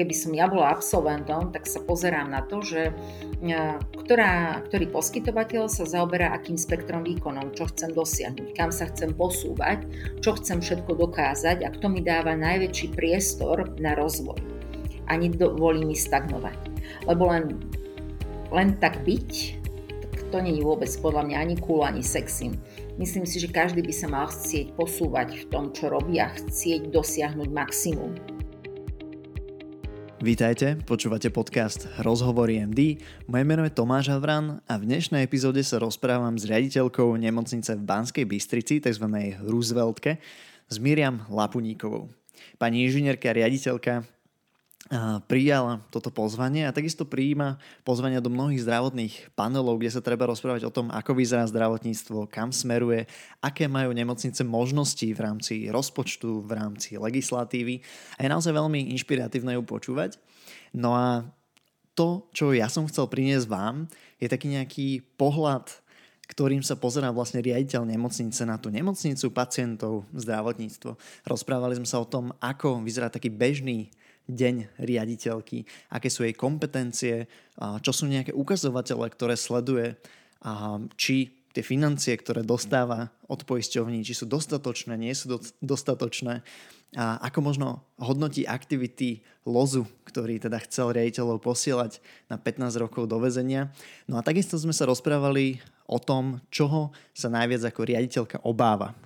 keby som ja bola absolventom, tak sa pozerám na to, že ktorá, ktorý poskytovateľ sa zaoberá akým spektrom výkonom, čo chcem dosiahnuť, kam sa chcem posúvať, čo chcem všetko dokázať a kto mi dáva najväčší priestor na rozvoj. Ani dovolí mi stagnovať. Lebo len, len tak byť, tak to nie je vôbec podľa mňa ani cool, ani sexy. Myslím si, že každý by sa mal chcieť posúvať v tom, čo robí a chcieť dosiahnuť maximum. Vítajte, počúvate podcast Rozhovory MD. Moje meno je Tomáš Havran a v dnešnej epizóde sa rozprávam s riaditeľkou nemocnice v Banskej Bystrici, tzv. Rooseveltke, s Miriam Lapuníkovou. Pani inžinierka riaditeľka prijala toto pozvanie a takisto prijíma pozvania do mnohých zdravotných panelov, kde sa treba rozprávať o tom, ako vyzerá zdravotníctvo, kam smeruje, aké majú nemocnice možnosti v rámci rozpočtu, v rámci legislatívy a je naozaj veľmi inšpiratívne ju počúvať. No a to, čo ja som chcel priniesť vám, je taký nejaký pohľad ktorým sa pozerá vlastne riaditeľ nemocnice na tú nemocnicu, pacientov, zdravotníctvo. Rozprávali sme sa o tom, ako vyzerá taký bežný deň riaditeľky, aké sú jej kompetencie, čo sú nejaké ukazovatele, ktoré sleduje, či tie financie, ktoré dostáva od poisťovní, či sú dostatočné, nie sú dostatočné a ako možno hodnotí aktivity lozu, ktorý teda chcel riaditeľov posielať na 15 rokov do väzenia. No a takisto sme sa rozprávali o tom, čoho sa najviac ako riaditeľka obáva.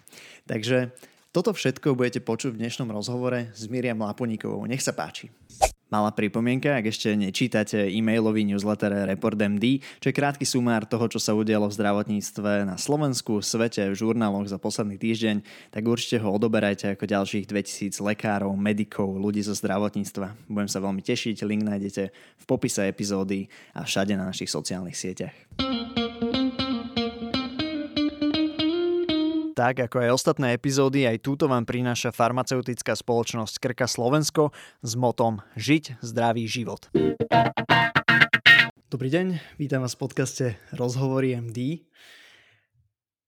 Takže toto všetko budete počuť v dnešnom rozhovore s Miriam Laponíkovou. Nech sa páči. Malá pripomienka, ak ešte nečítate e-mailový newsletter Report MD, čo je krátky sumár toho, čo sa udialo v zdravotníctve na Slovensku, svete, v žurnáloch za posledný týždeň, tak určite ho odoberajte ako ďalších 2000 lekárov, medikov, ľudí zo zdravotníctva. Budem sa veľmi tešiť, link nájdete v popise epizódy a všade na našich sociálnych sieťach. Tak ako aj ostatné epizódy, aj túto vám prináša farmaceutická spoločnosť Krka Slovensko s motom Žiť zdravý život. Dobrý deň, vítam vás v podcaste Rozhovory MD.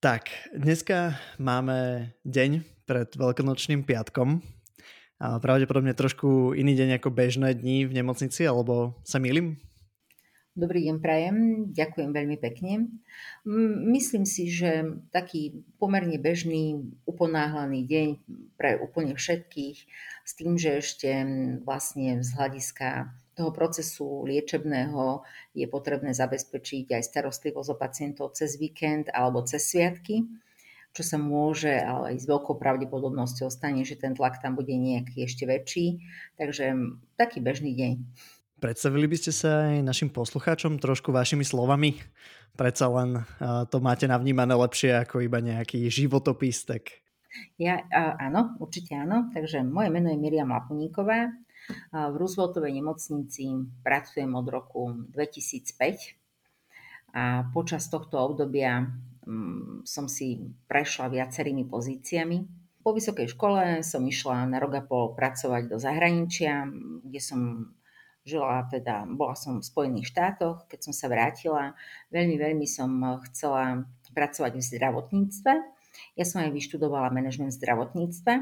Tak, dneska máme deň pred veľkonočným piatkom. A pravdepodobne trošku iný deň ako bežné dni v nemocnici, alebo sa milím? Dobrý deň, prajem. Ďakujem veľmi pekne. Myslím si, že taký pomerne bežný, uponáhlaný deň pre úplne všetkých s tým, že ešte vlastne z hľadiska toho procesu liečebného je potrebné zabezpečiť aj starostlivosť o pacientov cez víkend alebo cez sviatky, čo sa môže, ale aj s veľkou pravdepodobnosťou stane, že ten tlak tam bude nejaký ešte väčší. Takže taký bežný deň. Predstavili by ste sa aj našim poslucháčom trošku vašimi slovami? Predsa len to máte navnímané lepšie ako iba nejaký životopis, tak... Ja, áno, určite áno. Takže moje meno je Miriam Lapuníková. V Rooseveltovej nemocnici pracujem od roku 2005 a počas tohto obdobia mm, som si prešla viacerými pozíciami. Po vysokej škole som išla na rok a pol pracovať do zahraničia, kde som žila teda, bola som v Spojených štátoch, keď som sa vrátila, veľmi, veľmi som chcela pracovať v zdravotníctve. Ja som aj vyštudovala manažment v zdravotníctve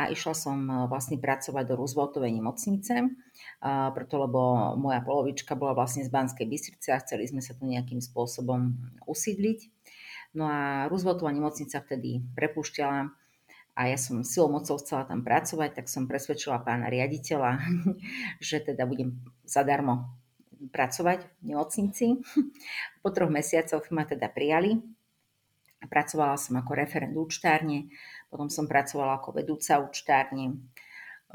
a išla som vlastne pracovať do Rooseveltovej nemocnice, preto lebo moja polovička bola vlastne z Banskej Bystrice a chceli sme sa tu nejakým spôsobom usídliť. No a Rooseveltová nemocnica vtedy prepúšťala a ja som silou mocou chcela tam pracovať, tak som presvedčila pána riaditeľa, že teda budem zadarmo pracovať v nemocnici. Po troch mesiacoch ma teda prijali. Pracovala som ako referent účtárne, potom som pracovala ako vedúca účtárne.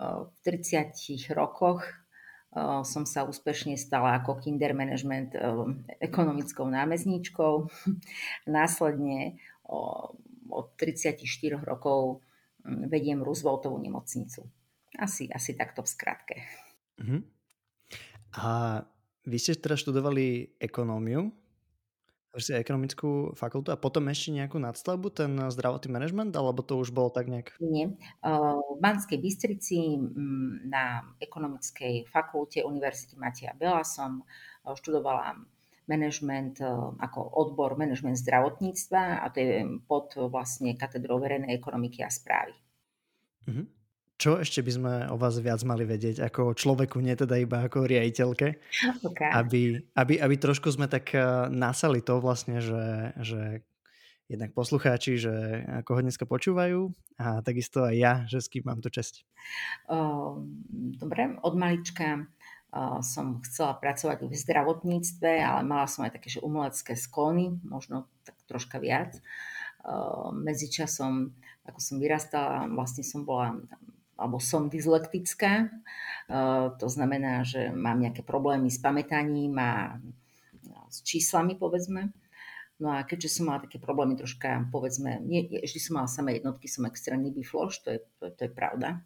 V 30 rokoch som sa úspešne stala ako kinder management ekonomickou námezníčkou. Následne od 34 rokov vediem Rooseveltovú nemocnicu. Asi, asi takto v skratke. Uh-huh. A vy ste teda študovali ekonómiu, ekonomickú fakultu a potom ešte nejakú nadstavbu, ten zdravotný manažment, alebo to už bolo tak nejak? Nie. V Banskej Bystrici na ekonomickej fakulte Univerzity Mateja Bela som študovala management e, ako odbor management zdravotníctva a to je pod vlastne katedrou verejnej ekonomiky a správy. Uh-huh. čo ešte by sme o vás viac mali vedieť ako človeku, nie teda iba ako riaditeľke, okay. aby, aby, aby trošku sme tak eh, nasali to vlastne, že, že jednak poslucháči, že ako ho dneska počúvajú a takisto aj ja, že s kým mám tu čest. Dobre, od malička som chcela pracovať v zdravotníctve, ale mala som aj také, že umelecké sklony, možno tak troška viac. Medzičasom, ako som vyrastala, vlastne som bola alebo som dyslektická. To znamená, že mám nejaké problémy s pamätaním a s číslami, povedzme. No a keďže som mala také problémy troška, povedzme, nie, vždy som mala samé jednotky, som extrémny bifloš, to je, to, to je pravda.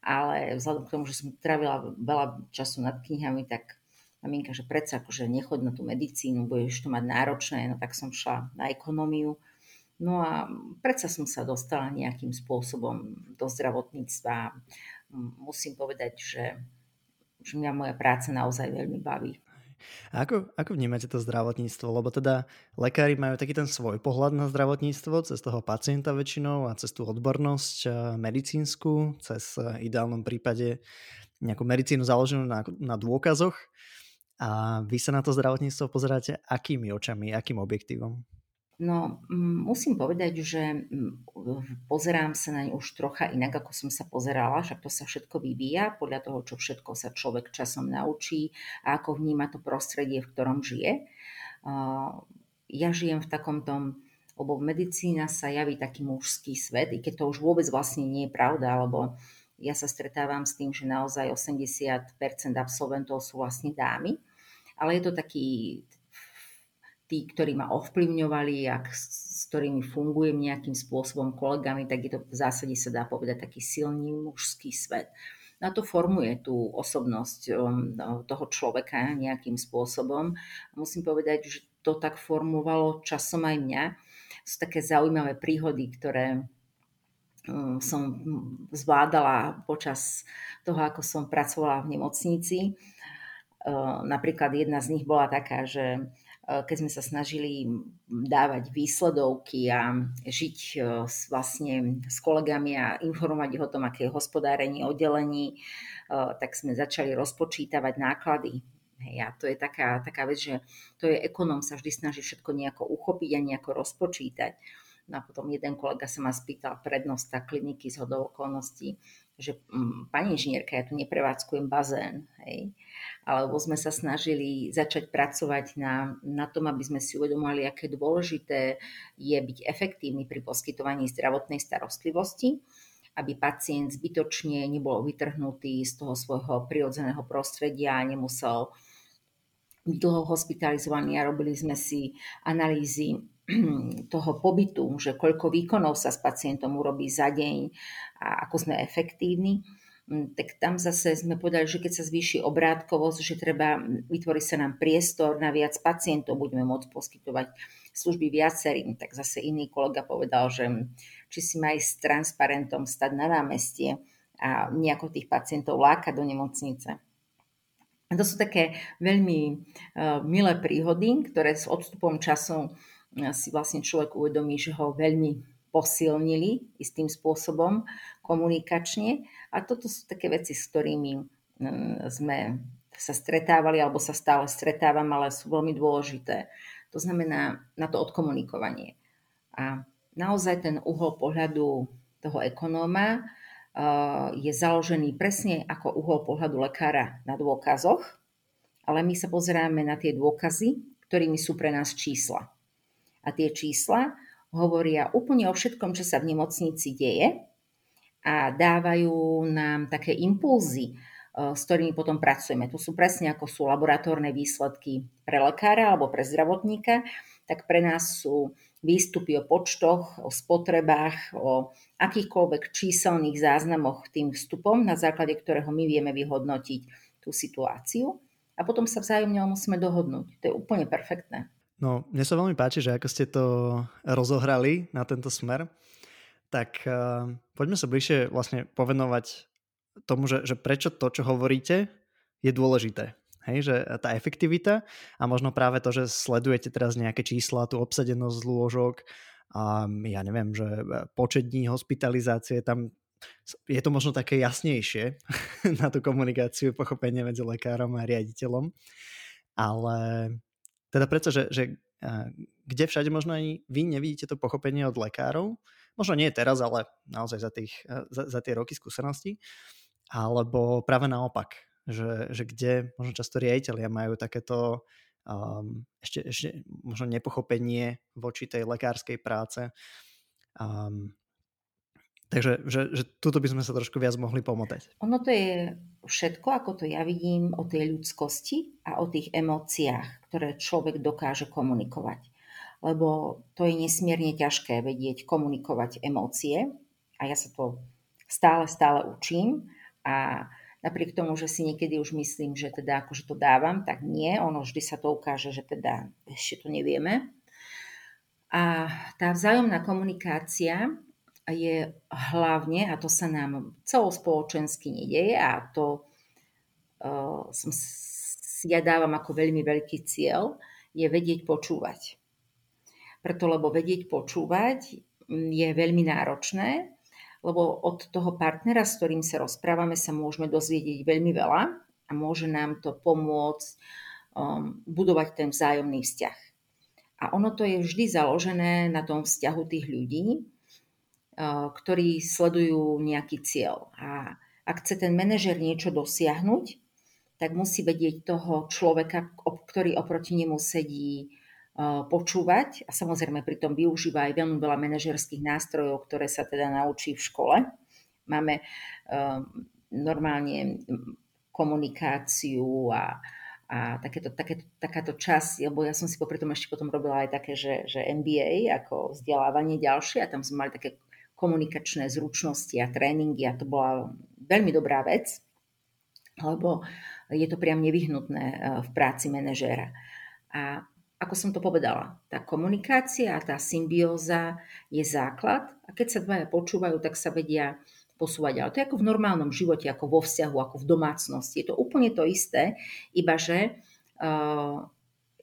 Ale vzhľadom k tomu, že som trávila veľa času nad knihami, tak maminka, že predsa akože nechod na tú medicínu, budeš to mať náročné, no tak som šla na ekonómiu No a predsa som sa dostala nejakým spôsobom do zdravotníctva. Musím povedať, že, že mňa moja práca naozaj veľmi baví. A ako, ako vnímate to zdravotníctvo? Lebo teda lekári majú taký ten svoj pohľad na zdravotníctvo, cez toho pacienta väčšinou a cez tú odbornosť eh, medicínsku, cez eh, ideálnom prípade nejakú medicínu založenú na, na dôkazoch. A vy sa na to zdravotníctvo pozeráte akými očami, akým objektívom? No, musím povedať, že pozerám sa na ňu už trocha inak, ako som sa pozerala, však to sa všetko vyvíja podľa toho, čo všetko sa človek časom naučí a ako vníma to prostredie, v ktorom žije. Ja žijem v takomto, lebo medicína sa javí taký mužský svet, i keď to už vôbec vlastne nie je pravda, lebo ja sa stretávam s tým, že naozaj 80% absolventov sú vlastne dámy, ale je to taký tí, ktorí ma ovplyvňovali a s ktorými fungujem nejakým spôsobom kolegami, tak je to v zásade sa dá povedať taký silný mužský svet. Na to formuje tú osobnosť um, no, toho človeka nejakým spôsobom. Musím povedať, že to tak formovalo časom aj mňa. Sú také zaujímavé príhody, ktoré um, som zvládala počas toho, ako som pracovala v nemocnici. Uh, napríklad jedna z nich bola taká, že keď sme sa snažili dávať výsledovky a žiť eh, vlastne s kolegami a informovať ich o tom, aké je hospodárenie oddelení, eh, tak sme začali rozpočítavať náklady. Hej, a to je taká, taká vec, že to je ekonom sa vždy snaží všetko nejako uchopiť a nejako rozpočítať. No a potom jeden kolega sa ma spýtal prednosta kliniky z hodou okolností, že mm, pani inžinierka, ja tu neprevádzkujem bazén, hej? Alebo sme sa snažili začať pracovať na, na tom, aby sme si uvedomili, aké dôležité je byť efektívny pri poskytovaní zdravotnej starostlivosti, aby pacient zbytočne nebol vytrhnutý z toho svojho prirodzeného prostredia a nemusel byť dlho hospitalizovaný a robili sme si analýzy toho pobytu, že koľko výkonov sa s pacientom urobí za deň a ako sme efektívni. Mm, tak tam zase sme povedali, že keď sa zvýši obrátkovosť, že treba, vytvorí sa nám priestor na viac pacientov, budeme môcť poskytovať služby viacerým. Tak zase iný kolega povedal, že či si má ísť s transparentom stať na námestie a nejako tých pacientov láka do nemocnice. A to sú také veľmi uh, milé príhody, ktoré s odstupom času si vlastne človek uvedomí, že ho veľmi posilnili istým spôsobom komunikačne. A toto sú také veci, s ktorými mm, sme sa stretávali alebo sa stále stretávam, ale sú veľmi dôležité. To znamená na to odkomunikovanie. A naozaj ten uhol pohľadu toho ekonóma je založený presne ako uhol pohľadu lekára na dôkazoch, ale my sa pozeráme na tie dôkazy, ktorými sú pre nás čísla. A tie čísla hovoria úplne o všetkom, čo sa v nemocnici deje a dávajú nám také impulzy, e, s ktorými potom pracujeme. To sú presne ako sú laboratórne výsledky pre lekára alebo pre zdravotníka, tak pre nás sú výstupy o počtoch, o spotrebách, o akýchkoľvek číselných záznamoch tým vstupom, na základe ktorého my vieme vyhodnotiť tú situáciu a potom sa vzájomne musíme dohodnúť. To je úplne perfektné. No, mne sa veľmi páči, že ako ste to rozohrali na tento smer, tak uh, poďme sa bližšie vlastne povenovať tomu, že, že prečo to, čo hovoríte, je dôležité. Hej, že tá efektivita a možno práve to, že sledujete teraz nejaké čísla, tú obsadenosť lôžok, a ja neviem, že počet dní hospitalizácie, tam je to možno také jasnejšie na tú komunikáciu, pochopenie medzi lekárom a riaditeľom. Ale teda predsa, že, že kde všade možno ani vy nevidíte to pochopenie od lekárov, možno nie teraz, ale naozaj za, tých, za, za tie roky skúseností, alebo práve naopak, že, že kde možno často riaditeľia majú takéto um, ešte, ešte možno nepochopenie voči tej lekárskej práce. Um, Takže že, že tuto by sme sa trošku viac mohli pomotať. Ono to je všetko, ako to ja vidím, o tej ľudskosti a o tých emóciách, ktoré človek dokáže komunikovať. Lebo to je nesmierne ťažké vedieť komunikovať emócie a ja sa to stále, stále učím a napriek tomu, že si niekedy už myslím, že teda akože to dávam, tak nie, ono vždy sa to ukáže, že teda ešte to nevieme. A tá vzájomná komunikácia je hlavne, a to sa nám celospoločensky nedeje a to uh, som, ja dávam ako veľmi veľký cieľ, je vedieť počúvať. Preto, lebo vedieť počúvať je veľmi náročné, lebo od toho partnera, s ktorým sa rozprávame, sa môžeme dozvedieť veľmi veľa a môže nám to pomôcť um, budovať ten vzájomný vzťah. A ono to je vždy založené na tom vzťahu tých ľudí, ktorí sledujú nejaký cieľ. A ak chce ten manažer niečo dosiahnuť, tak musí vedieť toho človeka, ktorý oproti nemu sedí, počúvať a samozrejme pritom využíva aj veľmi veľa manažerských nástrojov, ktoré sa teda naučí v škole. Máme normálne komunikáciu a, a takéto, takéto, takáto časť, lebo ja som si popri tom ešte potom robila aj také, že, že MBA ako vzdelávanie ďalšie a tam sme mali také komunikačné zručnosti a tréningy a to bola veľmi dobrá vec, lebo je to priam nevyhnutné eh, v práci manažéra. A ako som to povedala, tá komunikácia a tá symbióza je základ a keď sa dvaja počúvajú, tak sa vedia posúvať. Ale to je ako v normálnom živote, ako vo vzťahu, ako v domácnosti. Je to úplne to isté, iba že uh,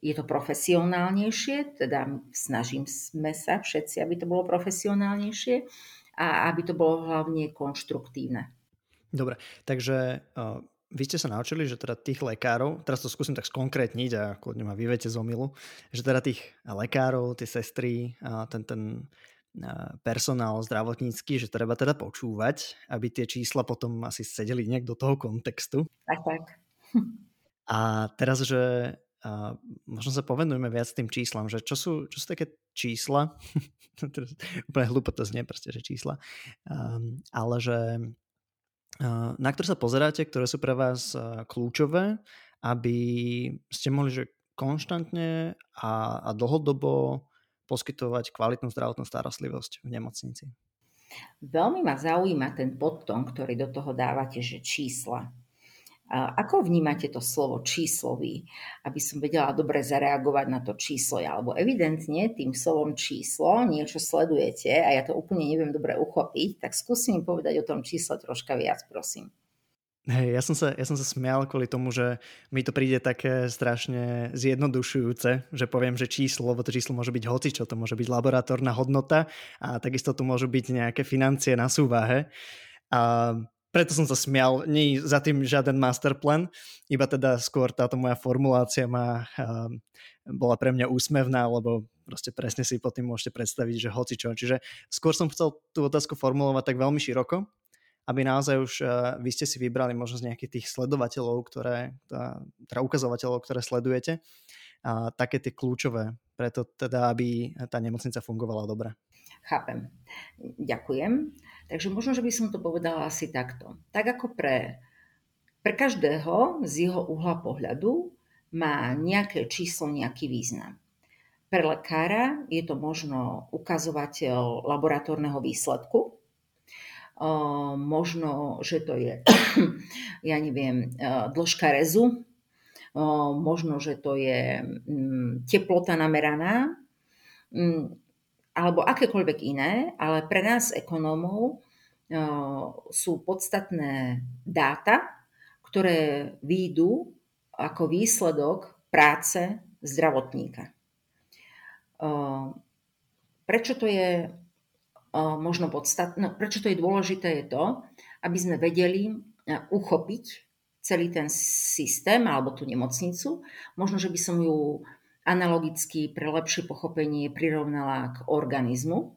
je to profesionálnejšie, teda snažím sme sa všetci, aby to bolo profesionálnejšie a aby to bolo hlavne konštruktívne. Dobre, takže uh, vy ste sa naučili, že teda tých lekárov, teraz to skúsim tak skonkrétniť a kľudne ma vyvete z omilu, že teda tých lekárov, tie sestry, a ten, ten personál zdravotnícky, že treba teda počúvať, aby tie čísla potom asi sedeli nejak do toho kontextu. Tak, tak. A teraz, že a možno sa povenujeme viac tým číslam, že čo sú, čo sú také čísla, úplne hlúpo to znie proste, že čísla, um, ale že uh, na ktoré sa pozeráte, ktoré sú pre vás uh, kľúčové, aby ste mohli že konštantne a, a dlhodobo poskytovať kvalitnú zdravotnú starostlivosť v nemocnici. Veľmi ma zaujíma ten podton, ktorý do toho dávate, že čísla. Ako vnímate to slovo číslový, aby som vedela dobre zareagovať na to číslo? Alebo evidentne tým slovom číslo niečo sledujete a ja to úplne neviem dobre uchopiť, tak skúsim mi povedať o tom čísle troška viac, prosím. Hej, ja som, sa, ja som sa smial kvôli tomu, že mi to príde také strašne zjednodušujúce, že poviem, že číslo, lebo to číslo môže byť hocičo, to môže byť laboratórna hodnota a takisto tu môžu byť nejaké financie na súvahe. A preto som sa smial, nie za tým žiaden masterplan, iba teda skôr táto moja formulácia ma, uh, bola pre mňa úsmevná, lebo proste presne si pod tým môžete predstaviť, že hoci čo. Čiže skôr som chcel tú otázku formulovať tak veľmi široko, aby naozaj už uh, vy ste si vybrali možno z nejakých tých sledovateľov, ktoré, teda ukazovateľov, ktoré sledujete, a také tie kľúčové, preto teda, aby tá nemocnica fungovala dobre. Chápem. Ďakujem. Takže možno, že by som to povedala asi takto. Tak ako pre, pre každého z jeho uhla pohľadu má nejaké číslo nejaký význam. Pre lekára je to možno ukazovateľ laboratórneho výsledku, možno, že to je, ja neviem, dĺžka rezu, možno, že to je mm, teplota nameraná, mm, alebo akékoľvek iné, ale pre nás ekonómov sú podstatné dáta, ktoré výjdu ako výsledok práce zdravotníka. Prečo to je možno podstatné, no, prečo to je dôležité, je to, aby sme vedeli uchopiť celý ten systém alebo tú nemocnicu. Možno, že by som ju analogicky pre lepšie pochopenie prirovnala k organizmu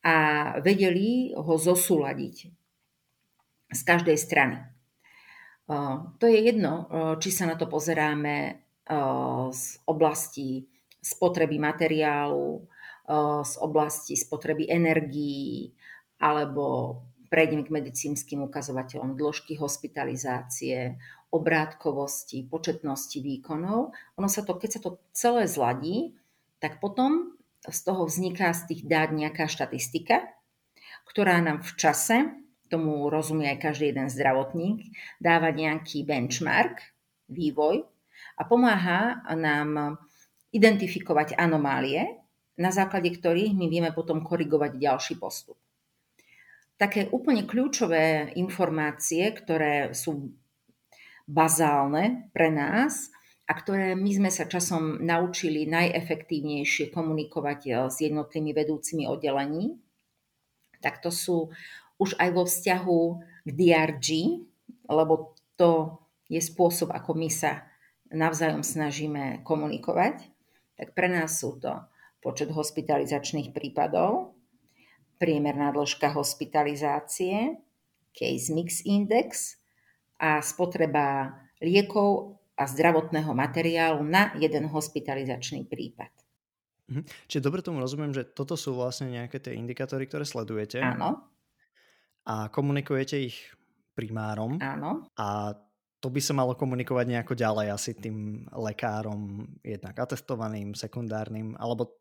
a vedeli ho zosúľadiť z každej strany. To je jedno, či sa na to pozeráme z oblasti spotreby materiálu, z oblasti spotreby energií alebo prejdeme k medicínskym ukazovateľom dĺžky hospitalizácie, obrátkovosti, početnosti výkonov. Ono sa to, keď sa to celé zladí, tak potom z toho vzniká z tých dát nejaká štatistika, ktorá nám v čase, tomu rozumie aj každý jeden zdravotník, dáva nejaký benchmark, vývoj a pomáha nám identifikovať anomálie, na základe ktorých my vieme potom korigovať ďalší postup také úplne kľúčové informácie, ktoré sú bazálne pre nás a ktoré my sme sa časom naučili najefektívnejšie komunikovať eh, s jednotlivými vedúcimi oddelení, tak to sú už aj vo vzťahu k DRG, lebo to je spôsob, ako my sa navzájom snažíme komunikovať, tak pre nás sú to počet hospitalizačných prípadov, priemerná dĺžka hospitalizácie, case mix index a spotreba liekov a zdravotného materiálu na jeden hospitalizačný prípad. Mhm. Čiže dobre tomu rozumiem, že toto sú vlastne nejaké tie indikátory, ktoré sledujete. Áno. A komunikujete ich primárom. Áno. A to by sa malo komunikovať nejako ďalej asi tým lekárom, jednak atestovaným, sekundárnym, alebo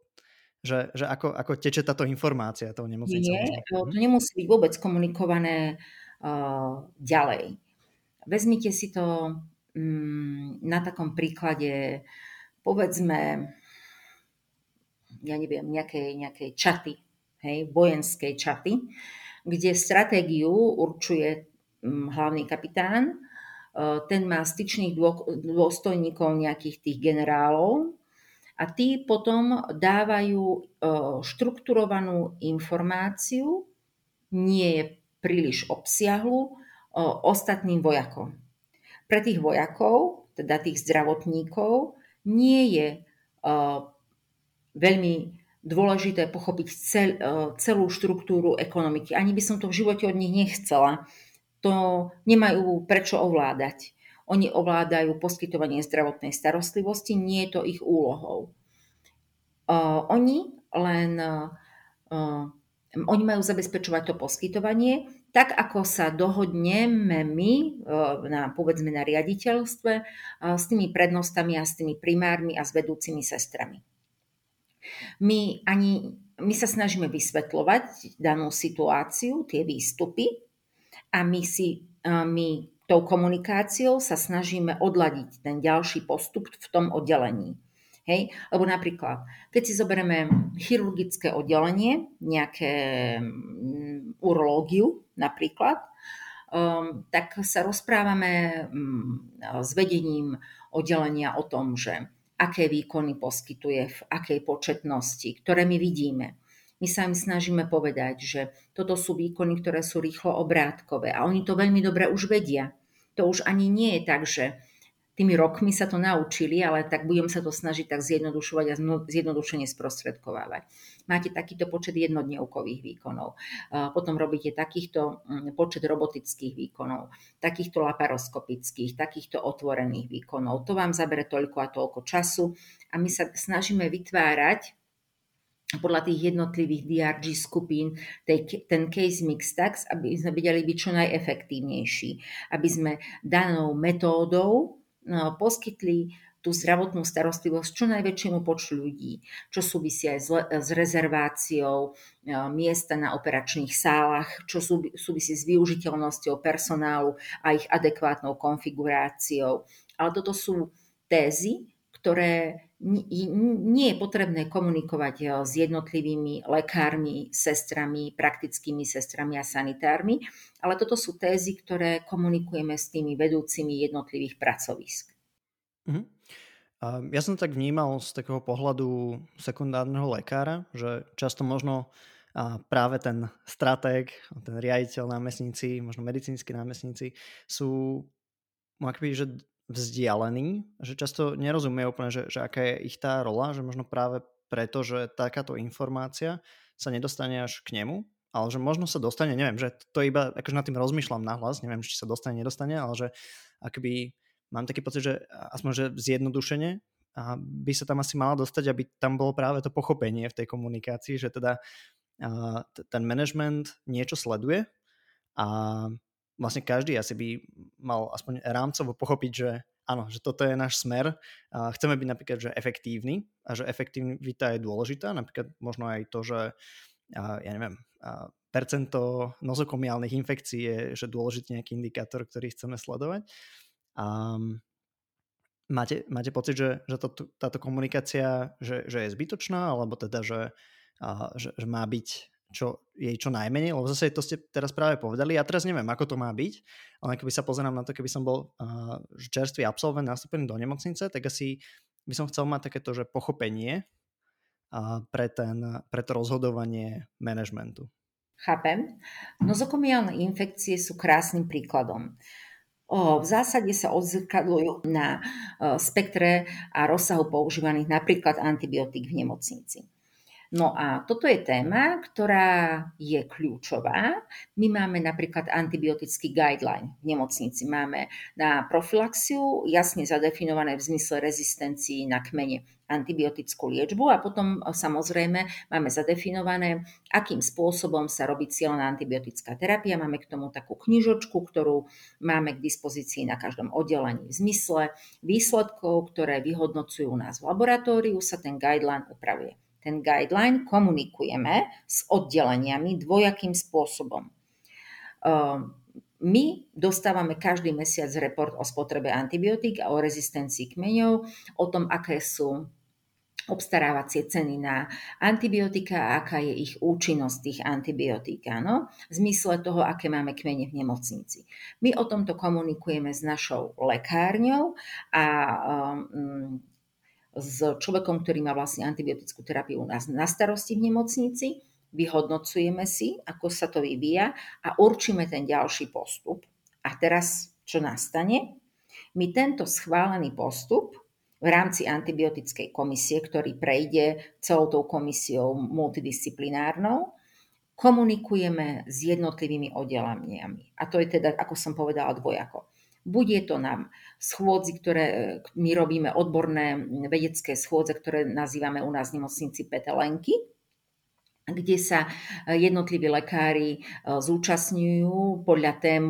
že, že ako, ako teče táto informácia tou nemocnicou? Nie, to nemusí byť vôbec komunikované uh, ďalej. Vezmite si to um, na takom príklade, povedzme, ja neviem, nejakej, nejakej čaty, hej, vojenskej čaty, kde stratégiu určuje um, hlavný kapitán, uh, ten má styčných dôstojníkov nejakých tých generálov, a tí potom dávajú e, štrukturovanú informáciu, nie je príliš obsiahlu, e, ostatným vojakom. Pre tých vojakov, teda tých zdravotníkov, nie je e, veľmi dôležité pochopiť cel, celú štruktúru ekonomiky. Ani by som to v živote od nich nechcela. To nemajú prečo ovládať. Oni ovládajú poskytovanie zdravotnej starostlivosti, nie je to ich úlohou. Uh, oni len oni majú zabezpečovať to poskytovanie, tak ako sa dohodneme my, na, povedzme na riaditeľstve, s tými prednostami a s tými primármi a s vedúcimi sestrami. My, ani, my sa snažíme vysvetľovať danú situáciu, tie výstupy a my, si, my tou komunikáciou sa snažíme odladiť ten ďalší postup v tom oddelení. Hej? Lebo napríklad, keď si zoberieme chirurgické oddelenie, nejaké um, urológiu napríklad, um, tak sa rozprávame um, s vedením oddelenia o tom, že aké výkony poskytuje, v akej početnosti, ktoré my vidíme. My sa im snažíme povedať, že toto sú výkony, ktoré sú rýchlo obrátkové a oni to veľmi dobre už vedia to už ani nie je tak, že tými rokmi sa to naučili, ale tak budem sa to snažiť tak zjednodušovať a zjednodušene sprostredkovávať. Máte takýto počet jednodňovkových výkonov, potom robíte takýchto mm, počet robotických výkonov, takýchto laparoskopických, takýchto otvorených výkonov. To vám zabere toľko a toľko času a my sa snažíme vytvárať podľa tých jednotlivých DRG skupín ten case mix tax, aby sme vedeli byť čo najefektívnejší, aby sme danou metódou poskytli tú zdravotnú starostlivosť čo najväčšiemu počtu ľudí, čo súvisí aj s, rezerváciou e, miesta na operačných sálach, čo súvisí s využiteľnosťou personálu a ich adekvátnou konfiguráciou. Ale toto sú tézy, ktoré nie je potrebné komunikovať eh, s jednotlivými lekármi, sestrami, praktickými sestrami a sanitármi, ale toto sú tézy, ktoré komunikujeme s tými vedúcimi jednotlivých pracovisk. Uh-huh. Ja som tak vnímal z takého pohľadu sekundárneho lekára, že často možno práve ten stratég, ten riaditeľ námestníci, možno medicínsky námestníci sú akoby, že vzdialení, že často nerozumie úplne, že, že aká je ich tá rola, že možno práve preto, že takáto informácia sa nedostane až k nemu, ale že možno sa dostane, neviem, že to iba, akože nad tým rozmýšľam nahlas, neviem, či sa dostane, nedostane, ale že akoby mám taký pocit, že aspoň, že zjednodušene a by sa tam asi mala dostať, aby tam bolo práve to pochopenie v tej komunikácii, že teda ten management niečo sleduje a vlastne každý asi by mal aspoň rámcovo pochopiť, že áno, že toto je náš smer. A chceme byť napríklad že efektívni a že efektivita je dôležitá. Napríklad možno aj to, že ja neviem, a percento nozokomiálnych infekcií je že dôležitý nejaký indikátor, ktorý chceme sledovať. A máte, máte pocit, že, že to, táto komunikácia že, že je zbytočná, alebo teda, že, a, že, že má byť čo, jej čo najmenej, lebo zase to ste teraz práve povedali. Ja teraz neviem, ako to má byť, ale keby sa pozerám na to, keby som bol uh, čerstvý absolvent nastúpený do nemocnice, tak asi by som chcel mať takéto, že pochopenie uh, pre, ten, pre to rozhodovanie manažmentu. Chápem. Nozokomiálne infekcie sú krásnym príkladom. V zásade sa odzrkadľujú na o, spektre a rozsahu používaných napríklad antibiotík v nemocnici. No a toto je téma, ktorá je kľúčová. My máme napríklad antibiotický guideline v nemocnici. Máme na profilaxiu jasne zadefinované v zmysle rezistencií na kmene antibiotickú liečbu a potom samozrejme máme zadefinované, akým spôsobom sa robí cieľná antibiotická terapia. Máme k tomu takú knižočku, ktorú máme k dispozícii na každom oddelení. V zmysle výsledkov, ktoré vyhodnocujú nás v laboratóriu, sa ten guideline upravuje ten guideline komunikujeme s oddeleniami dvojakým spôsobom. Ehm, my dostávame každý mesiac report o spotrebe antibiotík a o rezistencii kmeňov, o tom, aké sú obstarávacie ceny na antibiotika a aká je ich účinnosť tých antibiotík, áno, v zmysle toho, aké máme kmene v nemocnici. My o tomto komunikujeme s našou lekárňou a um, s človekom, ktorý má vlastne antibiotickú terapiu nás na starosti v nemocnici, vyhodnocujeme si, ako sa to vyvíja a určíme ten ďalší postup. A teraz, čo nastane? My tento schválený postup v rámci antibiotickej komisie, ktorý prejde celou tou komisiou multidisciplinárnou, komunikujeme s jednotlivými oddeleniami. A to je teda, ako som povedala, dvojako. Bude to na schôdzi, ktoré my robíme, odborné vedecké schôdze, ktoré nazývame u nás v nemocnici Petelenky, kde sa jednotliví lekári e, zúčastňujú podľa tém,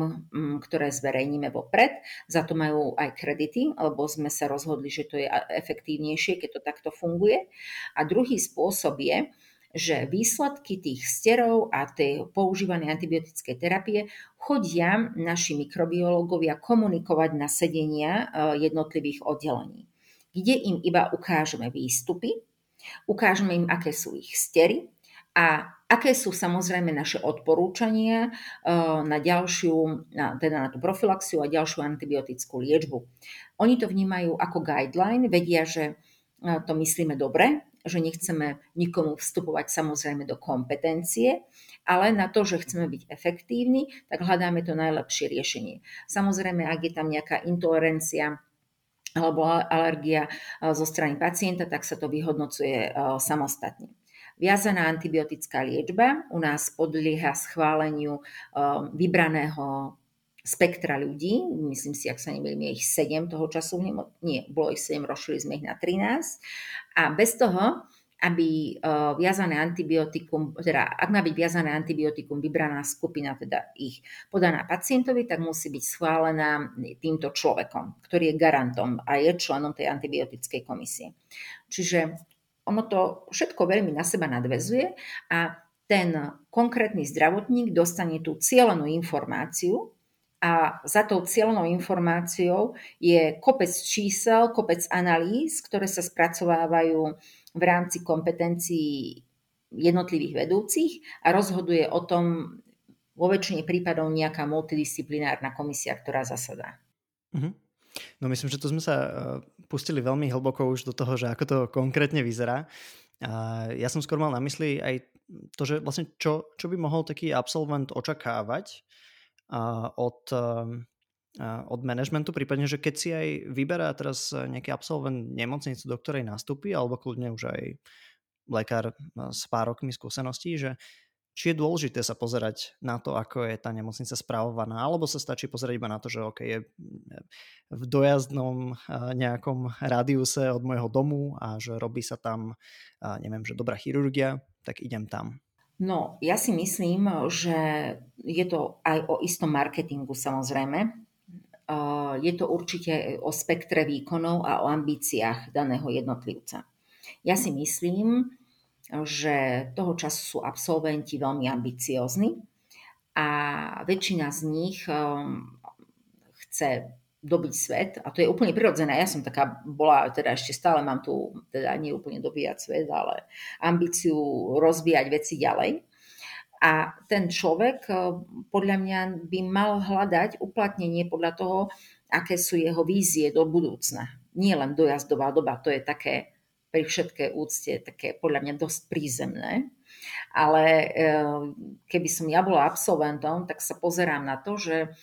ktoré zverejníme vopred. Za to majú aj kredity, lebo sme sa rozhodli, že to je efektívnejšie, keď to takto funguje. A druhý spôsob je, že výsledky tých sterov a tej používanej antibiotickej terapie chodia naši mikrobiológovia komunikovať na sedenia e, jednotlivých oddelení, kde im iba ukážeme výstupy, ukážeme im, aké sú ich stery a aké sú samozrejme naše odporúčania e, na ďalšiu, teda na tú profilaxiu a ďalšiu antibiotickú liečbu. Oni to vnímajú ako guideline, vedia, že e, to myslíme dobre, že nechceme nikomu vstupovať samozrejme do kompetencie, ale na to, že chceme byť efektívni, tak hľadáme to najlepšie riešenie. Samozrejme, ak je tam nejaká intolerancia alebo alergia e, zo strany pacienta, tak sa to vyhodnocuje e, samostatne. Viazaná antibiotická liečba u nás podlieha schváleniu e, vybraného spektra ľudí, myslím si, ak sa nemýlim, ich 7 toho času, nie, bolo ich 7, rozšili sme ich na 13. A bez toho, aby uh, viazané antibiotikum, teda ak má byť viazané antibiotikum vybraná skupina, teda ich podaná pacientovi, tak musí byť schválená týmto človekom, ktorý je garantom a je členom tej antibiotickej komisie. Čiže ono to všetko veľmi na seba nadvezuje a ten konkrétny zdravotník dostane tú cieľenú informáciu, a za tou cieľnou informáciou je kopec čísel, kopec analýz, ktoré sa spracovávajú v rámci kompetencií jednotlivých vedúcich a rozhoduje o tom vo väčšine prípadov nejaká multidisciplinárna komisia, ktorá zasadá. Uh-huh. No myslím, že tu sme sa e, pustili veľmi hlboko už do toho, že ako to konkrétne vyzerá. Ja som skôr mal na mysli aj to, že vlastne čo, čo by mohol taký absolvent očakávať od, od manažmentu, prípadne, že keď si aj vyberá teraz nejaký absolvent nemocnicu, do ktorej nastúpi, alebo kľudne už aj lekár s pár rokmi skúseností, že či je dôležité sa pozerať na to, ako je tá nemocnica správovaná, alebo sa stačí pozerať iba na to, že okay, je v dojazdnom nejakom rádiuse od môjho domu a že robí sa tam, neviem, že dobrá chirurgia, tak idem tam. No, ja si myslím, že je to aj o istom marketingu samozrejme. Je to určite o spektre výkonov a o ambíciách daného jednotlivca. Ja si myslím, že toho času sú absolventi veľmi ambiciózni a väčšina z nich chce dobiť svet a to je úplne prirodzené. Ja som taká bola, teda ešte stále mám tu, teda nie úplne dobíjať svet, ale ambíciu rozvíjať veci ďalej. A ten človek podľa mňa by mal hľadať uplatnenie podľa toho, aké sú jeho vízie do budúcna. Nie len dojazdová doba, to je také pri všetkej úcte také podľa mňa dosť prízemné. Ale keby som ja bola absolventom, tak sa pozerám na to, že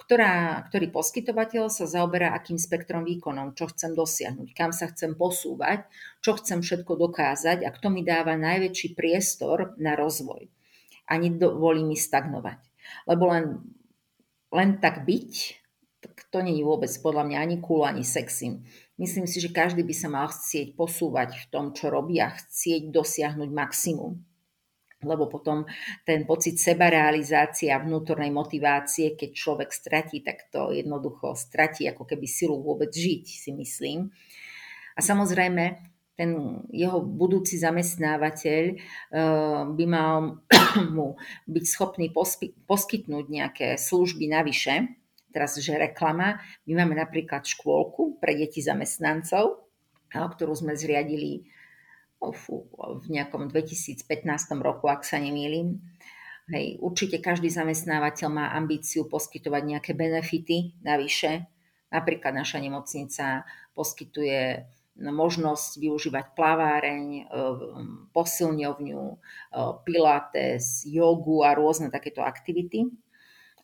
ktorá, ktorý poskytovateľ sa zaoberá akým spektrom výkonom, čo chcem dosiahnuť, kam sa chcem posúvať, čo chcem všetko dokázať a kto mi dáva najväčší priestor na rozvoj. Ani dovolí mi stagnovať. Lebo len, len tak byť, tak to nie je vôbec podľa mňa ani cool, ani sexy. Myslím si, že každý by sa mal chcieť posúvať v tom, čo robí a chcieť dosiahnuť maximum lebo potom ten pocit sebarealizácie a vnútornej motivácie, keď človek stratí, tak to jednoducho stratí ako keby silu vôbec žiť, si myslím. A samozrejme, ten jeho budúci zamestnávateľ eh, by mal mu byť schopný poskytnúť nejaké služby navyše. Teraz, že reklama. My máme napríklad škôlku pre deti zamestnancov, ktorú sme zriadili v nejakom 2015 roku, ak sa nemýlim. Hej, určite každý zamestnávateľ má ambíciu poskytovať nejaké benefity navyše. Napríklad naša nemocnica poskytuje možnosť využívať plaváreň, e, posilňovňu, e, pilates, jogu a rôzne takéto aktivity.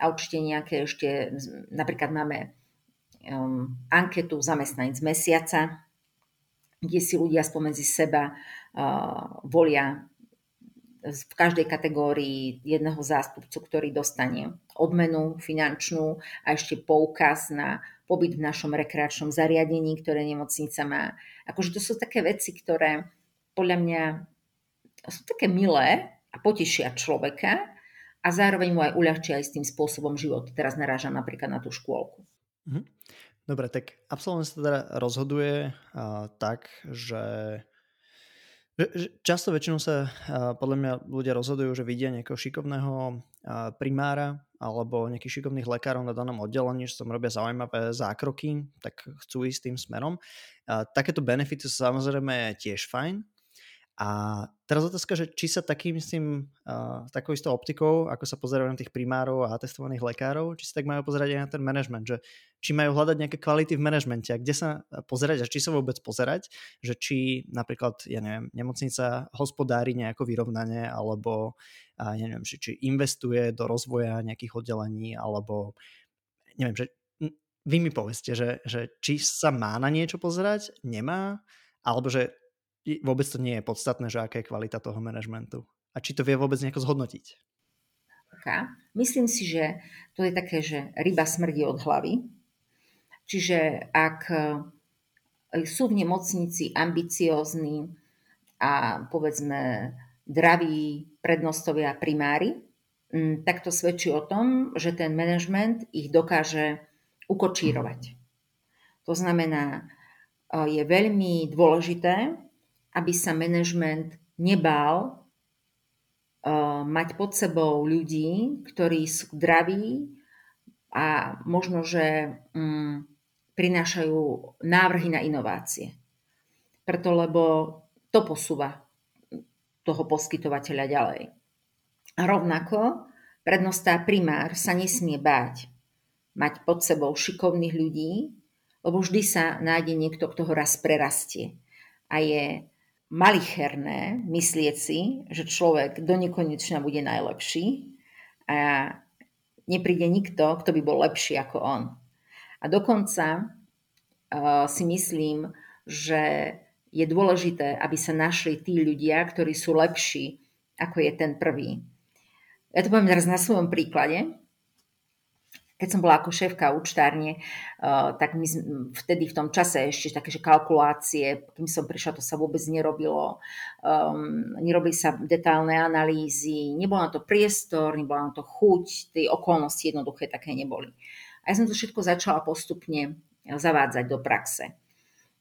A určite nejaké ešte, napríklad máme um, anketu zamestnanec mesiaca, kde si ľudia spomedzi seba uh, volia v každej kategórii jedného zástupcu, ktorý dostane odmenu finančnú a ešte poukaz na pobyt v našom rekreačnom zariadení, ktoré nemocnica má. Akože to sú také veci, ktoré podľa mňa sú také milé a potešia človeka a zároveň mu aj uľahčia aj s tým spôsobom život. Teraz narážam napríklad na tú škôlku. Mm-hmm. Dobre, tak absolvent sa teda rozhoduje uh, tak, že, často väčšinou sa podľa mňa ľudia rozhodujú, že vidia nejakého šikovného primára alebo nejakých šikovných lekárov na danom oddelení, že tam robia zaujímavé zákroky, tak chcú ísť tým smerom. Takéto benefity sú samozrejme tiež fajn, a teraz otázka, že či sa takým s tým, uh, takou istou optikou, ako sa pozerajú na tých primárov a atestovaných lekárov, či sa tak majú pozerať aj na ten management, že či majú hľadať nejaké kvality v manažmente a kde sa pozerať a či sa vôbec pozerať, že či napríklad, ja neviem, nemocnica hospodári nejako vyrovnanie alebo uh, ja neviem, či, či investuje do rozvoja nejakých oddelení alebo neviem, že vy mi povedzte, že, že či sa má na niečo pozerať, nemá, alebo že vôbec to nie je podstatné, že aká je kvalita toho manažmentu. A či to vie vôbec nejako zhodnotiť. Okay. Myslím si, že to je také, že ryba smrdí od hlavy. Čiže ak e, sú v nemocnici ambiciózni a povedzme draví prednostovia primári, tak to svedčí o tom, že ten manažment ich dokáže ukočírovať. To znamená, e, je veľmi dôležité, aby sa manažment nebál uh, mať pod sebou ľudí, ktorí sú zdraví a možno, že um, prinášajú návrhy na inovácie. Preto, lebo to posúva toho poskytovateľa ďalej. A rovnako prednostá primár sa nesmie báť mať pod sebou šikovných ľudí, lebo vždy sa nájde niekto, kto ho raz prerastie a je malicherné myslieť si, že človek do nekonečna bude najlepší a nepríde nikto, kto by bol lepší ako on. A dokonca uh, si myslím, že je dôležité, aby sa našli tí ľudia, ktorí sú lepší, ako je ten prvý. Ja to poviem teraz na svojom príklade. Keď som bola ako šéfka účtárne, uh, tak my vtedy v tom čase ešte také, že kalkulácie, kým som prišla, to sa vôbec nerobilo. Um, nerobili sa detailné analýzy, nebol na to priestor, nebola na to chuť, tie okolnosti jednoduché také neboli. A ja som to všetko začala postupne zavádzať do praxe.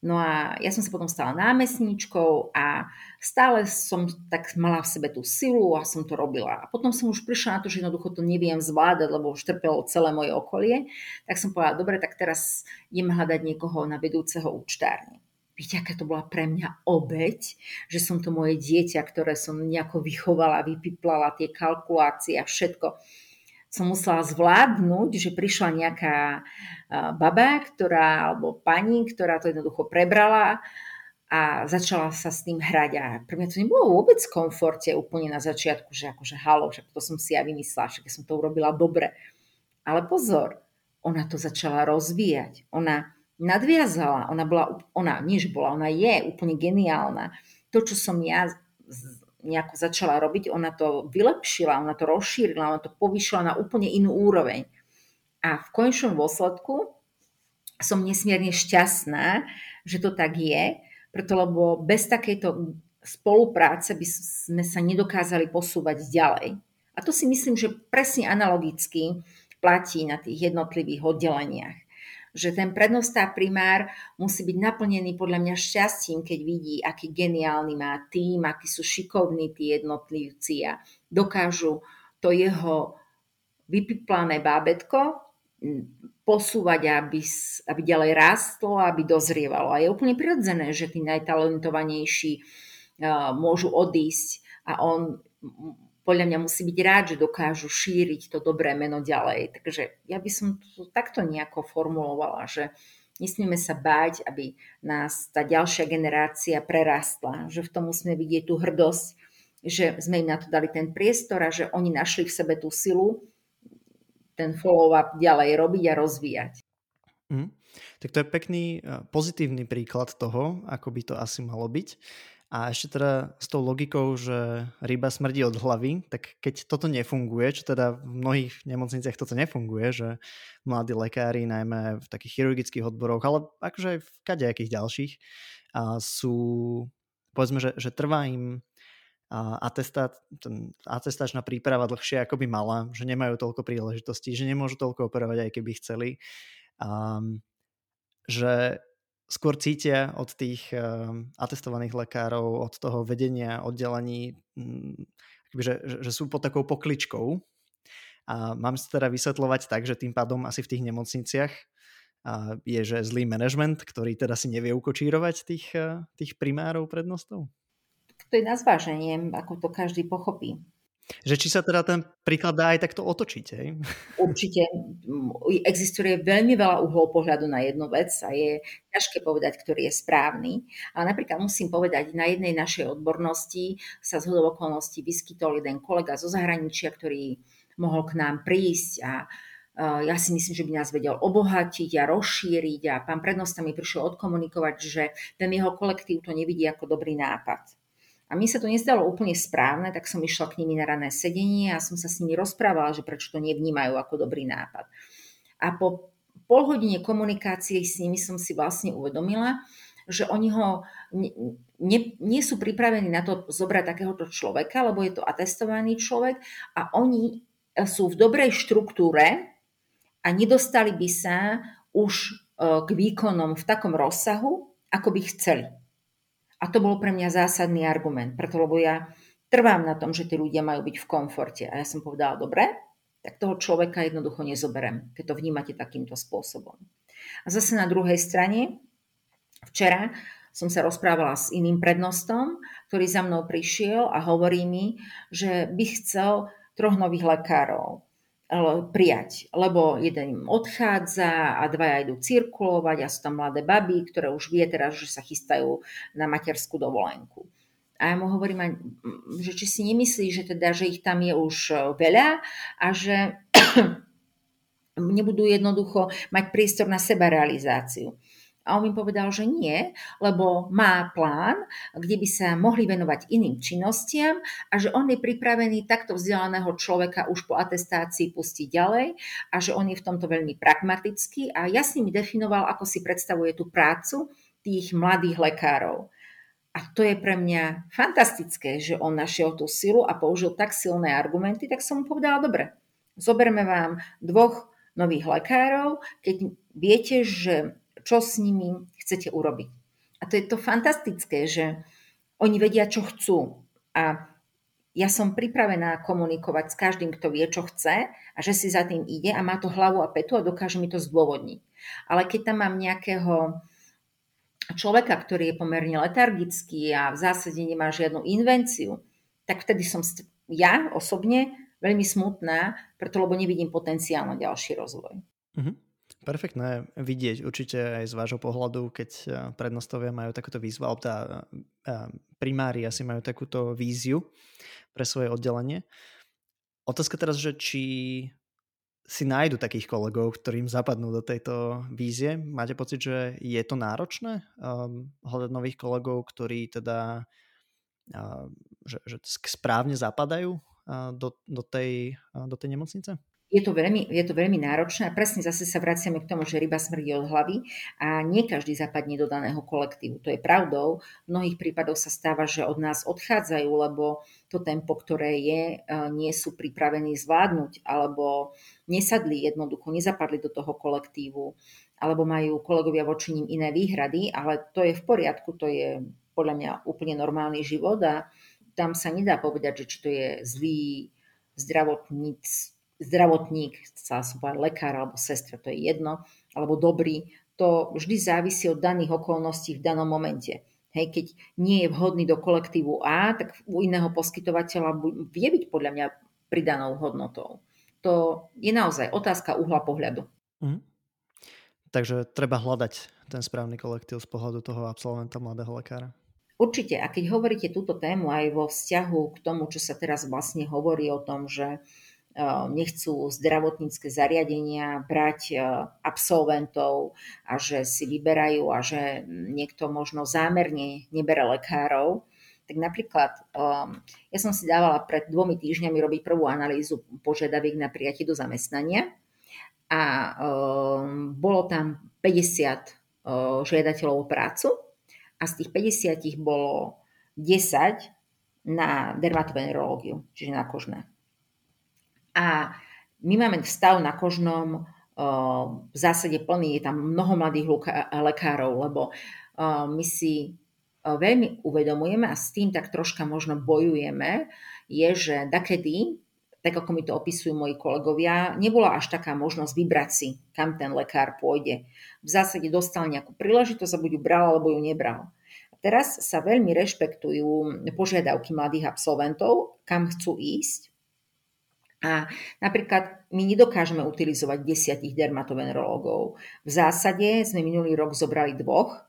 No a ja som sa potom stala námestníčkou a stále som tak mala v sebe tú silu a som to robila. A potom som už prišla na to, že jednoducho to neviem zvládať, lebo už trpelo celé moje okolie. Tak som povedala, dobre, tak teraz idem hľadať niekoho na vedúceho účtárne. Viete, aká to bola pre mňa obeď, že som to moje dieťa, ktoré som nejako vychovala, vypiplala tie kalkulácie a všetko som musela zvládnuť, že prišla nejaká baba, ktorá, alebo pani, ktorá to jednoducho prebrala a začala sa s tým hrať. A pre mňa to nebolo vôbec v komforte úplne na začiatku, že akože halo, však to som si ja vymyslela, však som to urobila dobre. Ale pozor, ona to začala rozvíjať. Ona nadviazala, ona bola, ona, nie že bola, ona je úplne geniálna. To, čo som ja nejako začala robiť, ona to vylepšila, ona to rozšírila, ona to povyšila na úplne inú úroveň. A v konečnom dôsledku som nesmierne šťastná, že to tak je, preto bez takejto spolupráce by sme sa nedokázali posúvať ďalej. A to si myslím, že presne analogicky platí na tých jednotlivých oddeleniach že ten prednostá primár musí byť naplnený podľa mňa šťastím, keď vidí, aký geniálny má tým, akí sú šikovní tí jednotlivci a dokážu to jeho vypiplané bábetko posúvať, aby, aby ďalej rástlo, aby dozrievalo. A je úplne prirodzené, že tí najtalentovanejší môžu odísť a on podľa mňa musí byť rád, že dokážu šíriť to dobré meno ďalej. Takže ja by som to takto nejako formulovala, že nesmieme sa báť, aby nás tá ďalšia generácia prerastla, že v tom musíme vidieť tú hrdosť, že sme im na to dali ten priestor a že oni našli v sebe tú silu ten follow-up ďalej robiť a rozvíjať. Mm. Tak to je pekný pozitívny príklad toho, ako by to asi malo byť. A ešte teda s tou logikou, že ryba smrdí od hlavy, tak keď toto nefunguje, čo teda v mnohých nemocniciach toto nefunguje, že mladí lekári, najmä v takých chirurgických odboroch, ale akože aj v kadejakých ďalších, a sú, povedzme, že, že trvá im atestát, ten atestačná príprava dlhšie ako by mala, že nemajú toľko príležitostí, že nemôžu toľko operovať, aj keby chceli. Um, že skôr cítia od tých ehm, atestovaných lekárov, od toho vedenia oddelení, mm, že, že sú pod takou pokličkou. A mám si teda vysvetľovať tak, že tým pádom asi v tých nemocniciach je, že zlý manažment, ktorý teda si nevie ukočírovať tých, eh, tých primárov prednostov? To je na zváženie, ako to každý pochopí. Že či sa teda ten príklad dá aj takto otočiť, hej? Určite. Existuje veľmi veľa uhlov pohľadu na jednu vec a je ťažké povedať, ktorý je správny. Ale napríklad musím povedať, na jednej našej odbornosti sa z hodov okolností vyskytol jeden kolega zo zahraničia, ktorý mohol k nám prísť a ja si myslím, že by nás vedel obohatiť a rozšíriť a pán prednosta mi prišiel odkomunikovať, že ten jeho kolektív to nevidí ako dobrý nápad. A mi sa to nezdalo úplne správne, tak som išla k nimi na rané sedenie a som sa s nimi rozprávala, že prečo to nevnímajú ako dobrý nápad. A po pol hodine komunikácie s nimi som si vlastne uvedomila, že oni ho nie, nie sú pripravení na to zobrať takéhoto človeka, lebo je to atestovaný človek a oni sú v dobrej štruktúre a nedostali by sa už e, k výkonom v takom rozsahu, ako by chceli. A to bol pre mňa zásadný argument, preto lebo ja trvám na tom, že tí ľudia majú byť v komforte. A ja som povedala, dobre, tak toho človeka jednoducho nezoberem, keď to vnímate takýmto spôsobom. A zase na druhej strane, včera som sa rozprávala s iným prednostom, ktorý za mnou prišiel a hovorí mi, že by chcel troch nových lekárov prijať, lebo jeden im odchádza a dvaja idú cirkulovať a sú tam mladé baby, ktoré už vie teraz, že sa chystajú na materskú dovolenku. A ja mu hovorím, že či si nemyslí, že teda, že ich tam je už e, veľa a že nebudú jednoducho mať priestor na seba realizáciu. A on mi povedal, že nie, lebo má plán, kde by sa mohli venovať iným činnostiam a že on je pripravený takto vzdelaného človeka už po atestácii pustiť ďalej a že on je v tomto veľmi pragmatický a jasne mi definoval, ako si predstavuje tú prácu tých mladých lekárov. A to je pre mňa fantastické, že on našiel tú silu a použil tak silné argumenty, tak som mu povedala, dobre, zoberme vám dvoch nových lekárov, keď viete, že čo s nimi chcete urobiť. A to je to fantastické, že oni vedia, čo chcú. A ja som pripravená komunikovať s každým, kto vie, čo chce a že si za tým ide a má to hlavu a petu a dokáže mi to zdôvodniť. Ale keď tam mám nejakého človeka, ktorý je pomerne letargický a v zásade nemá žiadnu invenciu, tak vtedy som ja osobne veľmi smutná, preto lebo nevidím potenciál na ďalší rozvoj. Mm-hmm. Perfektné vidieť určite aj z vášho pohľadu, keď eh, prednostovia majú takúto výzvu, alebo tá eh, eh, primári asi majú takúto víziu pre svoje oddelenie. Otázka teraz, že či si nájdu takých kolegov, ktorým zapadnú do tejto vízie. Máte pocit, že je to náročné um, hľadať nových kolegov, ktorí teda uh, že, že správne zapadajú uh, do, do, tej, uh, do tej nemocnice? Je to, veľmi, je to veľmi náročné a presne zase sa vraciame k tomu, že ryba smrdí od hlavy a nie každý zapadne do daného kolektívu. To je pravdou. V mnohých prípadoch sa stáva, že od nás odchádzajú, lebo to tempo, ktoré je, e, nie sú pripravení zvládnuť alebo nesadli jednoducho, nezapadli do toho kolektívu alebo majú kolegovia voči ním iné výhrady, ale to je v poriadku, to je podľa mňa úplne normálny život a tam sa nedá povedať, že či to je zlý zdravotníc, zdravotník, chcela som povedať lekár alebo sestra, to je jedno, alebo dobrý, to vždy závisí od daných okolností v danom momente. Hej, keď nie je vhodný do kolektívu A, tak u iného poskytovateľa vie byť podľa mňa pridanou hodnotou. To je naozaj otázka uhla pohľadu. Mm. Takže treba hľadať ten správny kolektív z pohľadu toho absolventa mladého lekára. Určite. A keď hovoríte túto tému aj vo vzťahu k tomu, čo sa teraz vlastne hovorí o tom, že nechcú zdravotnícke zariadenia brať absolventov a že si vyberajú a že niekto možno zámerne nebere lekárov. Tak napríklad, ja som si dávala pred dvomi týždňami robiť prvú analýzu požiadaviek na prijatie do zamestnania a bolo tam 50 žiadateľov o prácu a z tých 50 bolo 10 na dermatovenerológiu, čiže na kožné. A my máme stav na kožnom v zásade plný, je tam mnoho mladých lekárov, lebo my si veľmi uvedomujeme a s tým tak troška možno bojujeme, je, že dakedy, tak ako mi to opisujú moji kolegovia, nebola až taká možnosť vybrať si, kam ten lekár pôjde. V zásade dostal nejakú príležitosť a buď ju bral, alebo ju nebral. Teraz sa veľmi rešpektujú požiadavky mladých absolventov, kam chcú ísť a napríklad my nedokážeme utilizovať desiatich dermatovenerológov. V zásade sme minulý rok zobrali dvoch.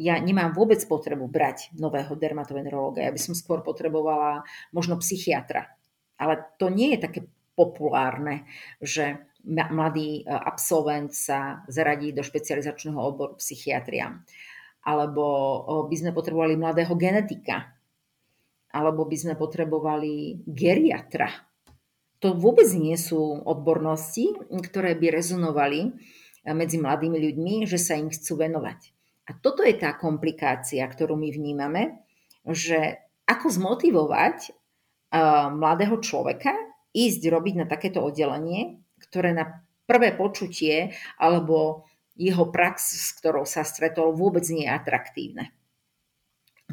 Ja nemám vôbec potrebu brať nového dermatovenerológa. Ja by som skôr potrebovala možno psychiatra. Ale to nie je také populárne, že mladý e, absolvent sa zaradí do špecializačného odboru psychiatria. Alebo by sme potrebovali mladého genetika. Alebo by sme potrebovali geriatra to vôbec nie sú odbornosti, ktoré by rezonovali medzi mladými ľuďmi, že sa im chcú venovať. A toto je tá komplikácia, ktorú my vnímame, že ako zmotivovať mladého človeka ísť robiť na takéto oddelenie, ktoré na prvé počutie alebo jeho prax, s ktorou sa stretol, vôbec nie je atraktívne.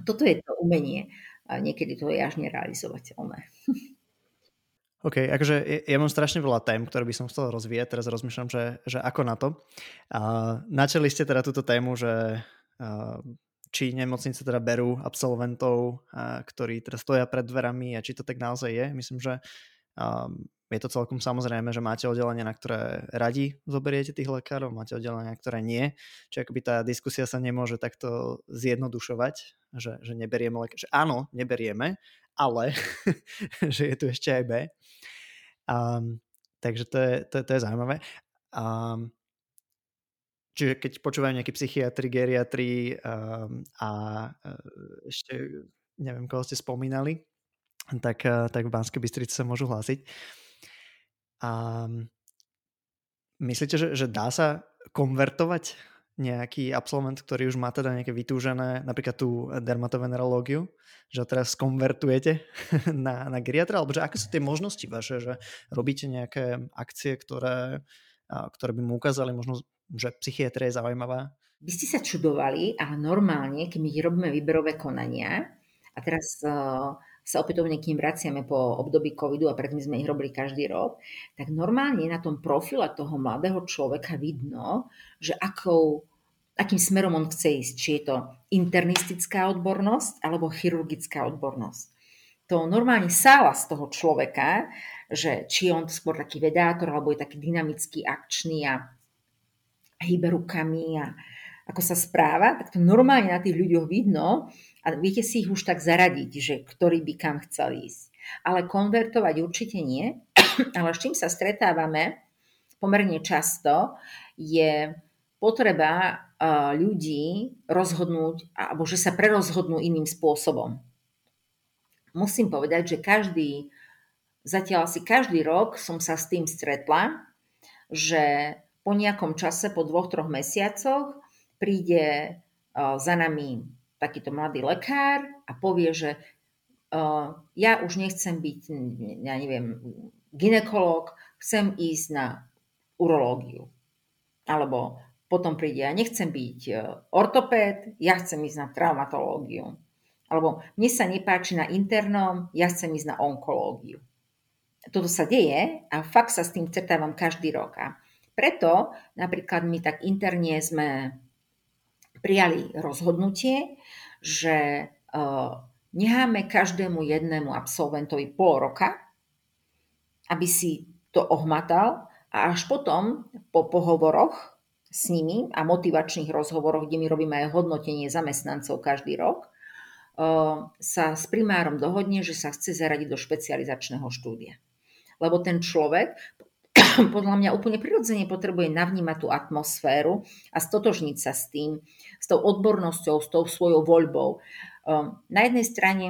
Toto je to umenie. Niekedy to je až nerealizovateľné. OK, akože ja, mám strašne veľa tém, ktoré by som chcel rozvíjať, teraz rozmýšľam, že, že ako na to. A načali ste teda túto tému, že a, či nemocnice teda berú absolventov, a, ktorí teda stoja pred dverami a či to tak naozaj je. Myslím, že a, je to celkom samozrejme, že máte oddelenia, na ktoré radi zoberiete tých lekárov, máte oddelenia, ktoré nie. Čiže akoby tá diskusia sa nemôže takto zjednodušovať, že, že neberieme lekárov. Áno, neberieme, ale že je tu ešte aj B. Um, takže to je, to, to je zaujímavé. Um, čiže keď počúvajú nejakí psychiatri, geriatri um, a uh, ešte neviem, koho ste spomínali, tak, uh, tak v Banskej Bystrici sa môžu hlásiť. A myslíte, že, že dá sa konvertovať nejaký absolvent, ktorý už má teda nejaké vytúžené, napríklad tú dermatovenerológiu, že teraz konvertujete na, na geriatra, alebo že aké sú tie možnosti vaše, že robíte nejaké akcie, ktoré, ktoré by mu ukázali možno, že psychiatria je zaujímavá? Vy ste sa čudovali, ale normálne, keď my robíme výberové konania, a teraz uh, sa opätovne k ním vraciame po období covidu a predtým sme ich robili každý rok, tak normálne na tom profile toho mladého človeka vidno, že akou, akým smerom on chce ísť. Či je to internistická odbornosť alebo chirurgická odbornosť. To normálne sála z toho človeka, že či je on skôr taký vedátor alebo je taký dynamický, akčný a hýbe rukami a ako sa správa, tak to normálne na tých ľuďoch vidno a viete si ich už tak zaradiť, že ktorý by kam chcel ísť. Ale konvertovať určite nie, ale s čím sa stretávame pomerne často je potreba ľudí rozhodnúť, alebo že sa prerozhodnú iným spôsobom. Musím povedať, že každý, zatiaľ asi každý rok som sa s tým stretla, že po nejakom čase, po dvoch, troch mesiacoch príde za nami takýto mladý lekár a povie, že ja už nechcem byť, ja neviem, ginekolog, chcem ísť na urológiu. Alebo potom príde, ja nechcem byť e, ortopéd, ja chcem ísť na traumatológiu. Alebo mne sa nepáči na internom, ja chcem ísť na onkológiu. Toto sa deje a fakt sa s tým stretávam každý rok. A preto napríklad my tak interne sme prijali rozhodnutie, že e, necháme každému jednému absolventovi pol roka, aby si to ohmatal a až potom po pohovoroch s nimi a motivačných rozhovoroch, kde my robíme aj hodnotenie zamestnancov každý rok, e, sa s primárom dohodne, že sa chce zaradiť do špecializačného štúdia. Lebo ten človek podľa mňa úplne prirodzene potrebuje navnímať tú atmosféru a stotožniť sa s tým, s tou odbornosťou, s tou svojou voľbou. Ehm, na jednej strane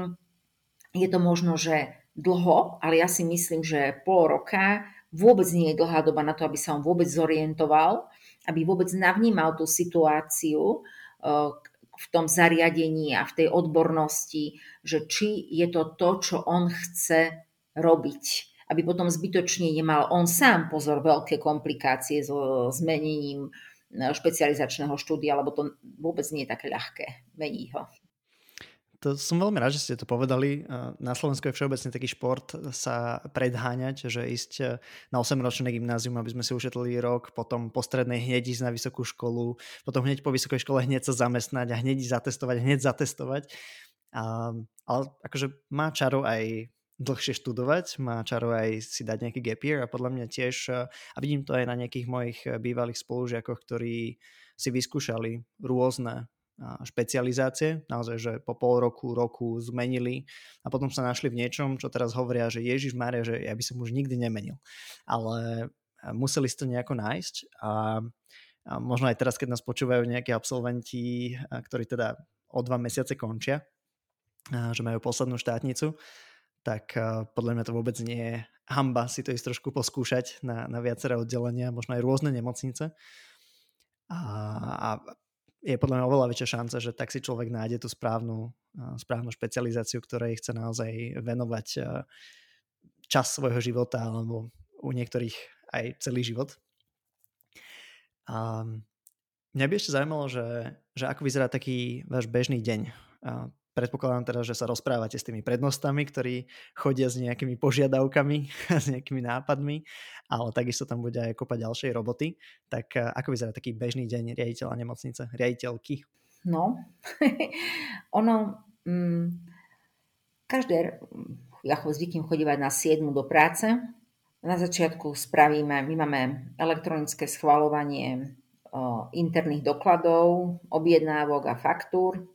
je to možno, že dlho, ale ja si myslím, že pol roka vôbec nie je dlhá doba na to, aby sa on vôbec zorientoval, aby vôbec navnímal tú situáciu ehm, v tom zariadení a v tej odbornosti, že či je to to, čo on chce robiť aby potom zbytočne nemal on sám pozor veľké komplikácie so zmenením e, špecializačného štúdia, lebo to vôbec nie je také ľahké. Mení ho. To som veľmi rád, že ste to povedali. E, na Slovensku je všeobecne taký šport sa predháňať, že ísť e, na 8-ročné gymnázium, aby sme si ušetlili rok, potom po strednej hneď ísť na vysokú školu, potom hneď po vysokej škole hneď sa zamestnať a hneď zatestovať, hneď zatestovať. A, ale akože má čaru aj dlhšie študovať, má čaro aj si dať nejaký gap year a podľa mňa tiež, eh, a vidím to aj na nejakých mojich eh, bývalých spolužiakoch, ktorí si vyskúšali rôzne špecializácie, naozaj, že po pol roku, roku zmenili a potom sa našli v niečom, čo teraz hovoria, že Ježiš Mária, že ja by som už nikdy nemenil. Ale eh, museli si to nejako nájsť a, a možno aj teraz, keď nás počúvajú nejakí absolventi, ktorí teda o dva mesiace končia, že majú poslednú štátnicu, tak uh, podľa mňa to vôbec nie je hamba si to ísť trošku poskúšať na, na viaceré oddelenia, možno aj rôzne nemocnice. A, a je podľa mňa oveľa väčšia šanca, že tak si človek nájde tú správnu, uh, správnu špecializáciu, ktorej chce naozaj venovať uh, čas svojho života alebo u niektorých aj celý život. A mňa by ešte zaujímalo, že, že ako vyzerá taký váš bežný deň. Predpokladám teda, že sa rozprávate s tými prednostami, ktorí chodia s nejakými požiadavkami, s nejakými nápadmi, ale takisto tam bude aj kopa ďalšej roboty. Tak eh, ako vyzerá taký bežný deň riaditeľa nemocnice, riaditeľky? No, ono, mm, každé, ja zvyknem chodívať na 7 do práce, Na začiatku spravíme, my máme elektronické schvalovanie interných dokladov, objednávok a faktúr.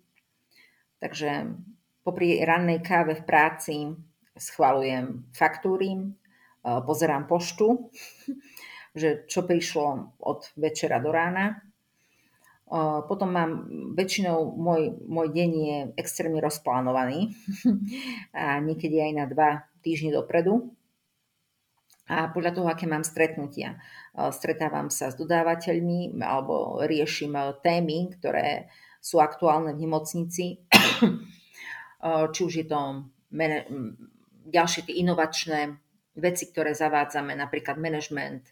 Takže popri rannej káve v práci schvalujem faktúry, pozerám poštu, že čo prišlo od večera do rána. Potom mám, väčšinou môj, môj deň je extrémne rozplánovaný a niekedy aj na dva týždne dopredu. A podľa toho, aké mám stretnutia. Stretávam sa s dodávateľmi alebo riešim témy, ktoré sú aktuálne v nemocnici. Či už je to ďalšie tie inovačné veci, ktoré zavádzame, napríklad management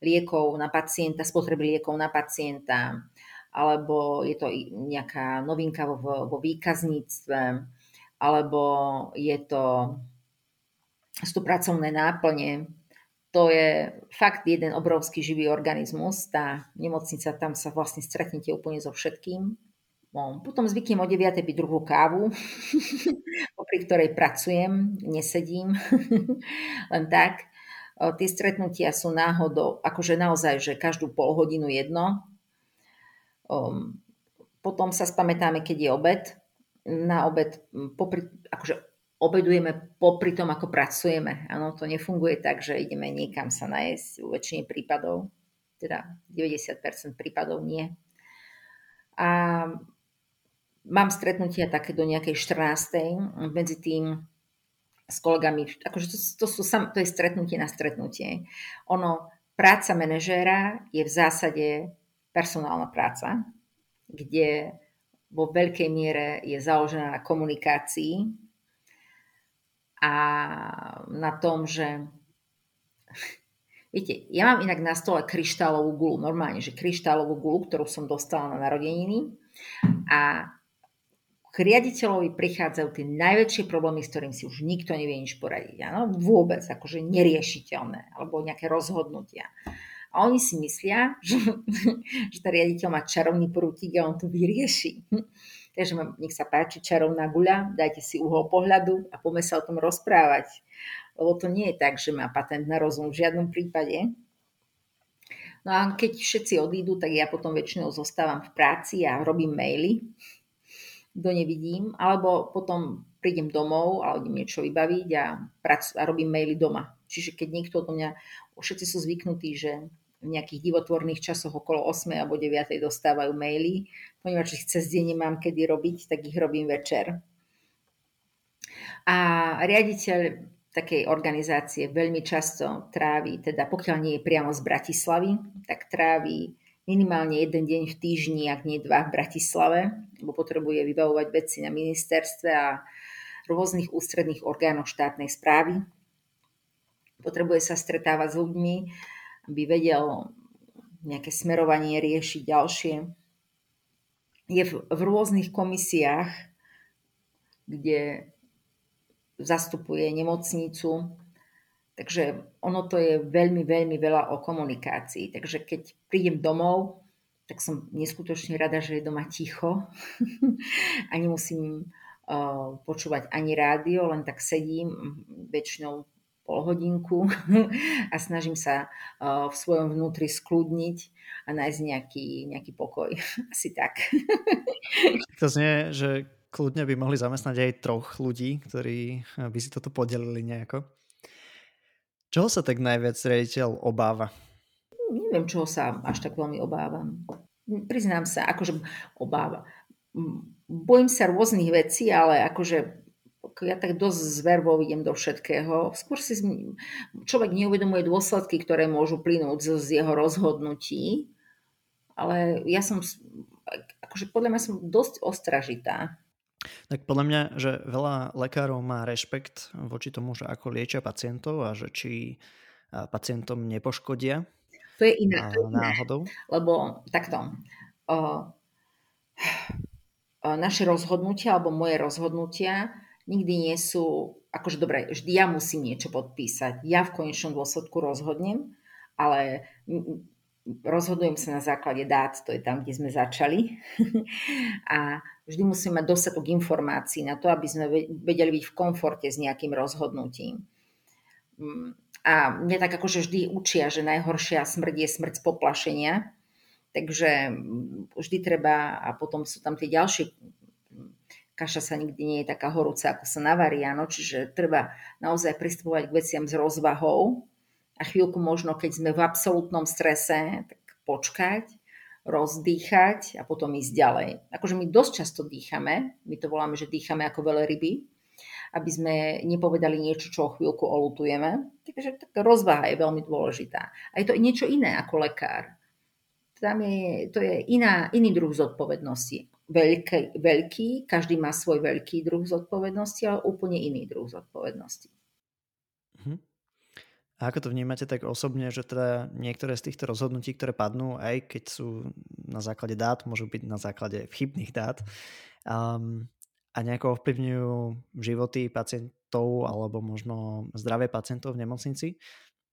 liekov na pacienta, spotreby liekov na pacienta, alebo je to nejaká novinka vo, vo výkazníctve, alebo je to, sú to pracovné náplne. To je fakt jeden obrovský živý organizmus. Tá nemocnica, tam sa vlastne stretnete úplne so všetkým. No, potom zvyknem o 9. piť druhú kávu, pri ktorej pracujem, nesedím, len tak. Tie stretnutia sú náhodou, akože naozaj, že každú pol hodinu jedno. Potom sa spamätáme, keď je obed. Na obed, popri, akože obedujeme popri tom, ako pracujeme. Áno, to nefunguje tak, že ideme niekam sa najesť u väčšine prípadov. Teda 90% prípadov nie. A mám stretnutia také do nejakej 14. medzi tým s kolegami, akože to, to, sú, to je stretnutie na stretnutie. Ono, práca manažéra je v zásade personálna práca, kde vo veľkej miere je založená na komunikácii a na tom, že Viete, ja mám inak na stole kryštálovú gulu, normálne, že kryštálovú gulu, ktorú som dostala na narodeniny a k riaditeľovi prichádzajú tie najväčšie problémy, s ktorým si už nikto nevie nič poradiť. Áno? Vôbec, akože neriešiteľné, alebo nejaké rozhodnutia. A oni si myslia, že, že ten riaditeľ má čarovný prútik a on to vyrieši. Takže nech sa páči čarovná guľa, dajte si uhol pohľadu a poďme sa o tom rozprávať. Lebo to nie je tak, že má patent na rozum v žiadnom prípade. No a keď všetci odídu, tak ja potom väčšinou zostávam v práci a robím maily kto nevidím, alebo potom prídem domov a idem niečo vybaviť a, prac, a robím maily doma. Čiže keď niekto do mňa, všetci sú zvyknutí, že v nejakých divotvorných časoch okolo 8 alebo 9 dostávajú maily, ponieważ ich cez deň nemám kedy robiť, tak ich robím večer. A riaditeľ takej organizácie veľmi často trávi, teda pokiaľ nie je priamo z Bratislavy, tak trávi minimálne jeden deň v týždni, ak nie dva v Bratislave, lebo potrebuje vybavovať veci na ministerstve a rôznych ústredných orgánoch štátnej správy. Potrebuje sa stretávať s ľuďmi, aby vedel nejaké smerovanie riešiť ďalšie. Je v, v rôznych komisiách, kde zastupuje nemocnicu, Takže ono to je veľmi, veľmi veľa o komunikácii. Takže keď prídem domov, tak som neskutočne rada, že je doma ticho a nemusím uh, počúvať ani rádio, len tak sedím väčšinou pol hodinku a snažím sa uh, v svojom vnútri skľudniť a nájsť nejaký, nejaký pokoj. Asi tak. to znie, že kľudne by mohli zamestnať aj troch ľudí, ktorí by si toto podelili nejako. Čoho sa tak najviac riaditeľ obáva? Neviem, čoho sa až tak veľmi obávam. Priznám sa, akože obáva. Bojím sa rôznych vecí, ale akože ja tak dosť zvervo idem do všetkého. Skôr si človek neuvedomuje dôsledky, ktoré môžu plynúť z, z jeho rozhodnutí, ale ja som, akože podľa mňa som dosť ostražitá. Tak podľa mňa, že veľa lekárov má rešpekt voči tomu, že ako liečia pacientov a že či pacientom nepoškodia. To je iné. To je iné. Náhodou. Lebo takto. O, naše rozhodnutia alebo moje rozhodnutia nikdy nie sú, akože dobre, vždy ja musím niečo podpísať. Ja v konečnom dôsledku rozhodnem, ale rozhodujem sa na základe dát, to je tam, kde sme začali. a vždy musíme mať dostatok informácií na to, aby sme vedeli byť v komforte s nejakým rozhodnutím. Mm, a mne tak akože vždy učia, že najhoršia smrť je smrť z poplašenia. Takže vždy treba, a potom sú tam tie ďalšie, kaša sa nikdy nie je taká horúca, ako sa navarí, áno, čiže treba naozaj pristupovať k veciam s rozvahou a chvíľku možno, keď sme v absolútnom strese, tak počkať, rozdýchať a potom ísť ďalej. Akože my dosť často dýchame, my to voláme, že dýchame ako ryby, aby sme nepovedali niečo, čo o chvíľku olutujeme. Takže taká rozvaha je veľmi dôležitá. A je to niečo iné ako lekár. Tam je, to je iná, iný druh zodpovednosti. Veľký, veľký, každý má svoj veľký druh zodpovednosti, ale úplne iný druh zodpovednosti. A ako to vnímate tak osobne, že teda niektoré z týchto rozhodnutí, ktoré padnú, aj keď sú na základe dát, môžu byť na základe chybných dát, um, a nejako ovplyvňujú životy pacientov alebo možno zdravie pacientov v nemocnici?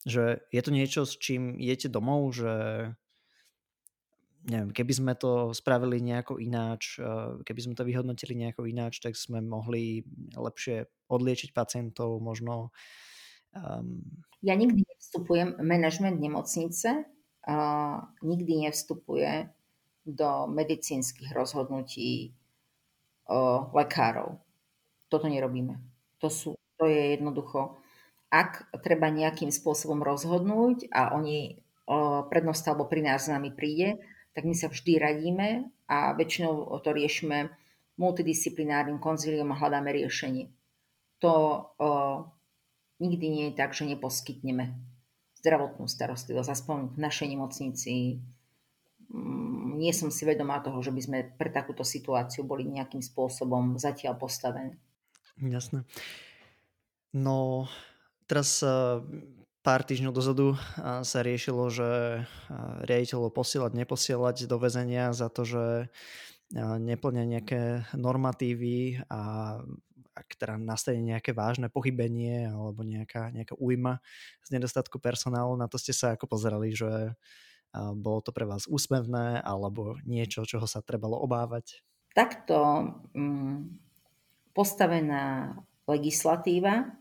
Že je to niečo, s čím idete domov, že neviem, keby sme to spravili nejako ináč, eh, keby sme to vyhodnotili nejako ináč, tak sme mohli lepšie odliečiť pacientov, možno... Um... Ja nikdy nevstupujem, manažment nemocnice uh, nikdy nevstupuje do medicínskych rozhodnutí lekárov. Toto nerobíme. To, sú, to je jednoducho, ak treba nejakým spôsobom rozhodnúť a oni prednost alebo pri nás s nami príde, tak my sa vždy radíme a väčšinou to riešime multidisciplinárnym konzíliom a hľadáme riešenie. To o, nikdy nie je tak, že neposkytneme zdravotnú starostlivosť, aspoň v našej nemocnici Mm, nie som si vedomá toho, že by sme pre takúto situáciu boli nejakým spôsobom zatiaľ postavení. Jasné. No, teraz eh, pár týždňov dozadu eh, sa riešilo, že eh, riaditeľov posielať, neposielať do väzenia za to, že neplňa nejaké normatívy a ak teda nastane nejaké vážne pochybenie alebo nejaká, nejaká újma z nedostatku personálu, na to ste sa ako pozerali, že bolo to pre vás úsmevné alebo niečo, čoho sa trebalo obávať? Takto um, postavená legislatíva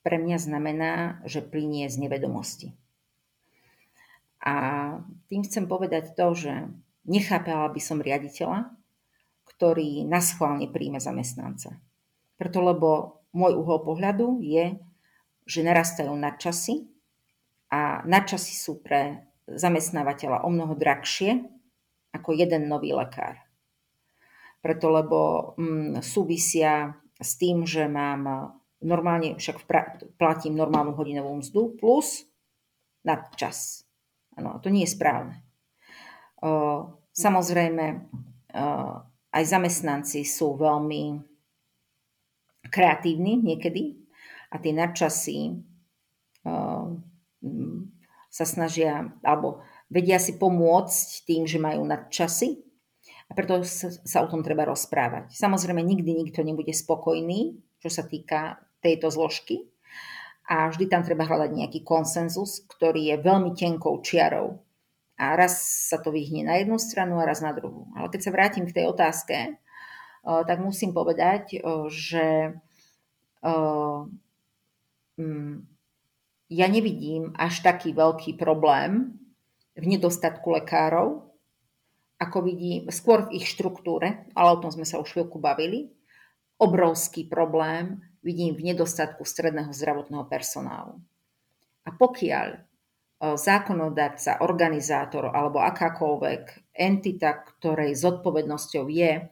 pre mňa znamená, že plinie z nevedomosti. A tým chcem povedať to, že nechápala by som riaditeľa, ktorý naschválne príjme zamestnanca. Preto lebo môj uhol pohľadu je, že narastajú nadčasy a nadčasy sú pre zamestnávateľa o mnoho drahšie ako jeden nový lekár. Preto, lebo mm, súvisia s tým, že mám normálne, však platím normálnu hodinovú mzdu plus nadčas. Ano, to nie je správne. Samozrejme, aj zamestnanci sú veľmi kreatívni niekedy a tie nadčasy sa snažia, alebo vedia si pomôcť tým, že majú nadčasy a preto sa, sa o tom treba rozprávať. Samozrejme, nikdy nikto nebude spokojný, čo sa týka tejto zložky a vždy tam treba hľadať nejaký konsenzus, ktorý je veľmi tenkou čiarou. A raz sa to vyhne na jednu stranu a raz na druhú. Ale keď sa vrátim k tej otázke, tak musím povedať, že mm, ja nevidím až taký veľký problém v nedostatku lekárov, ako vidím skôr v ich štruktúre, ale o tom sme sa už chvíľku bavili. Obrovský problém vidím v nedostatku stredného zdravotného personálu. A pokiaľ zákonodarca, organizátor alebo akákoľvek entita, ktorej zodpovednosťou je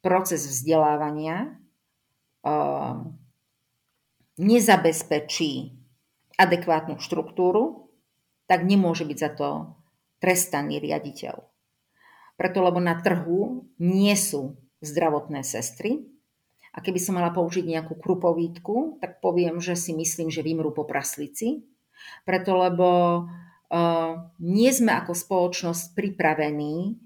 proces vzdelávania, e, nezabezpečí adekvátnu štruktúru, tak nemôže byť za to trestaný riaditeľ. Preto, lebo na trhu nie sú zdravotné sestry. A keby som mala použiť nejakú krupovítku, tak poviem, že si myslím, že vymrú po praslici. Preto, lebo uh, nie sme ako spoločnosť pripravení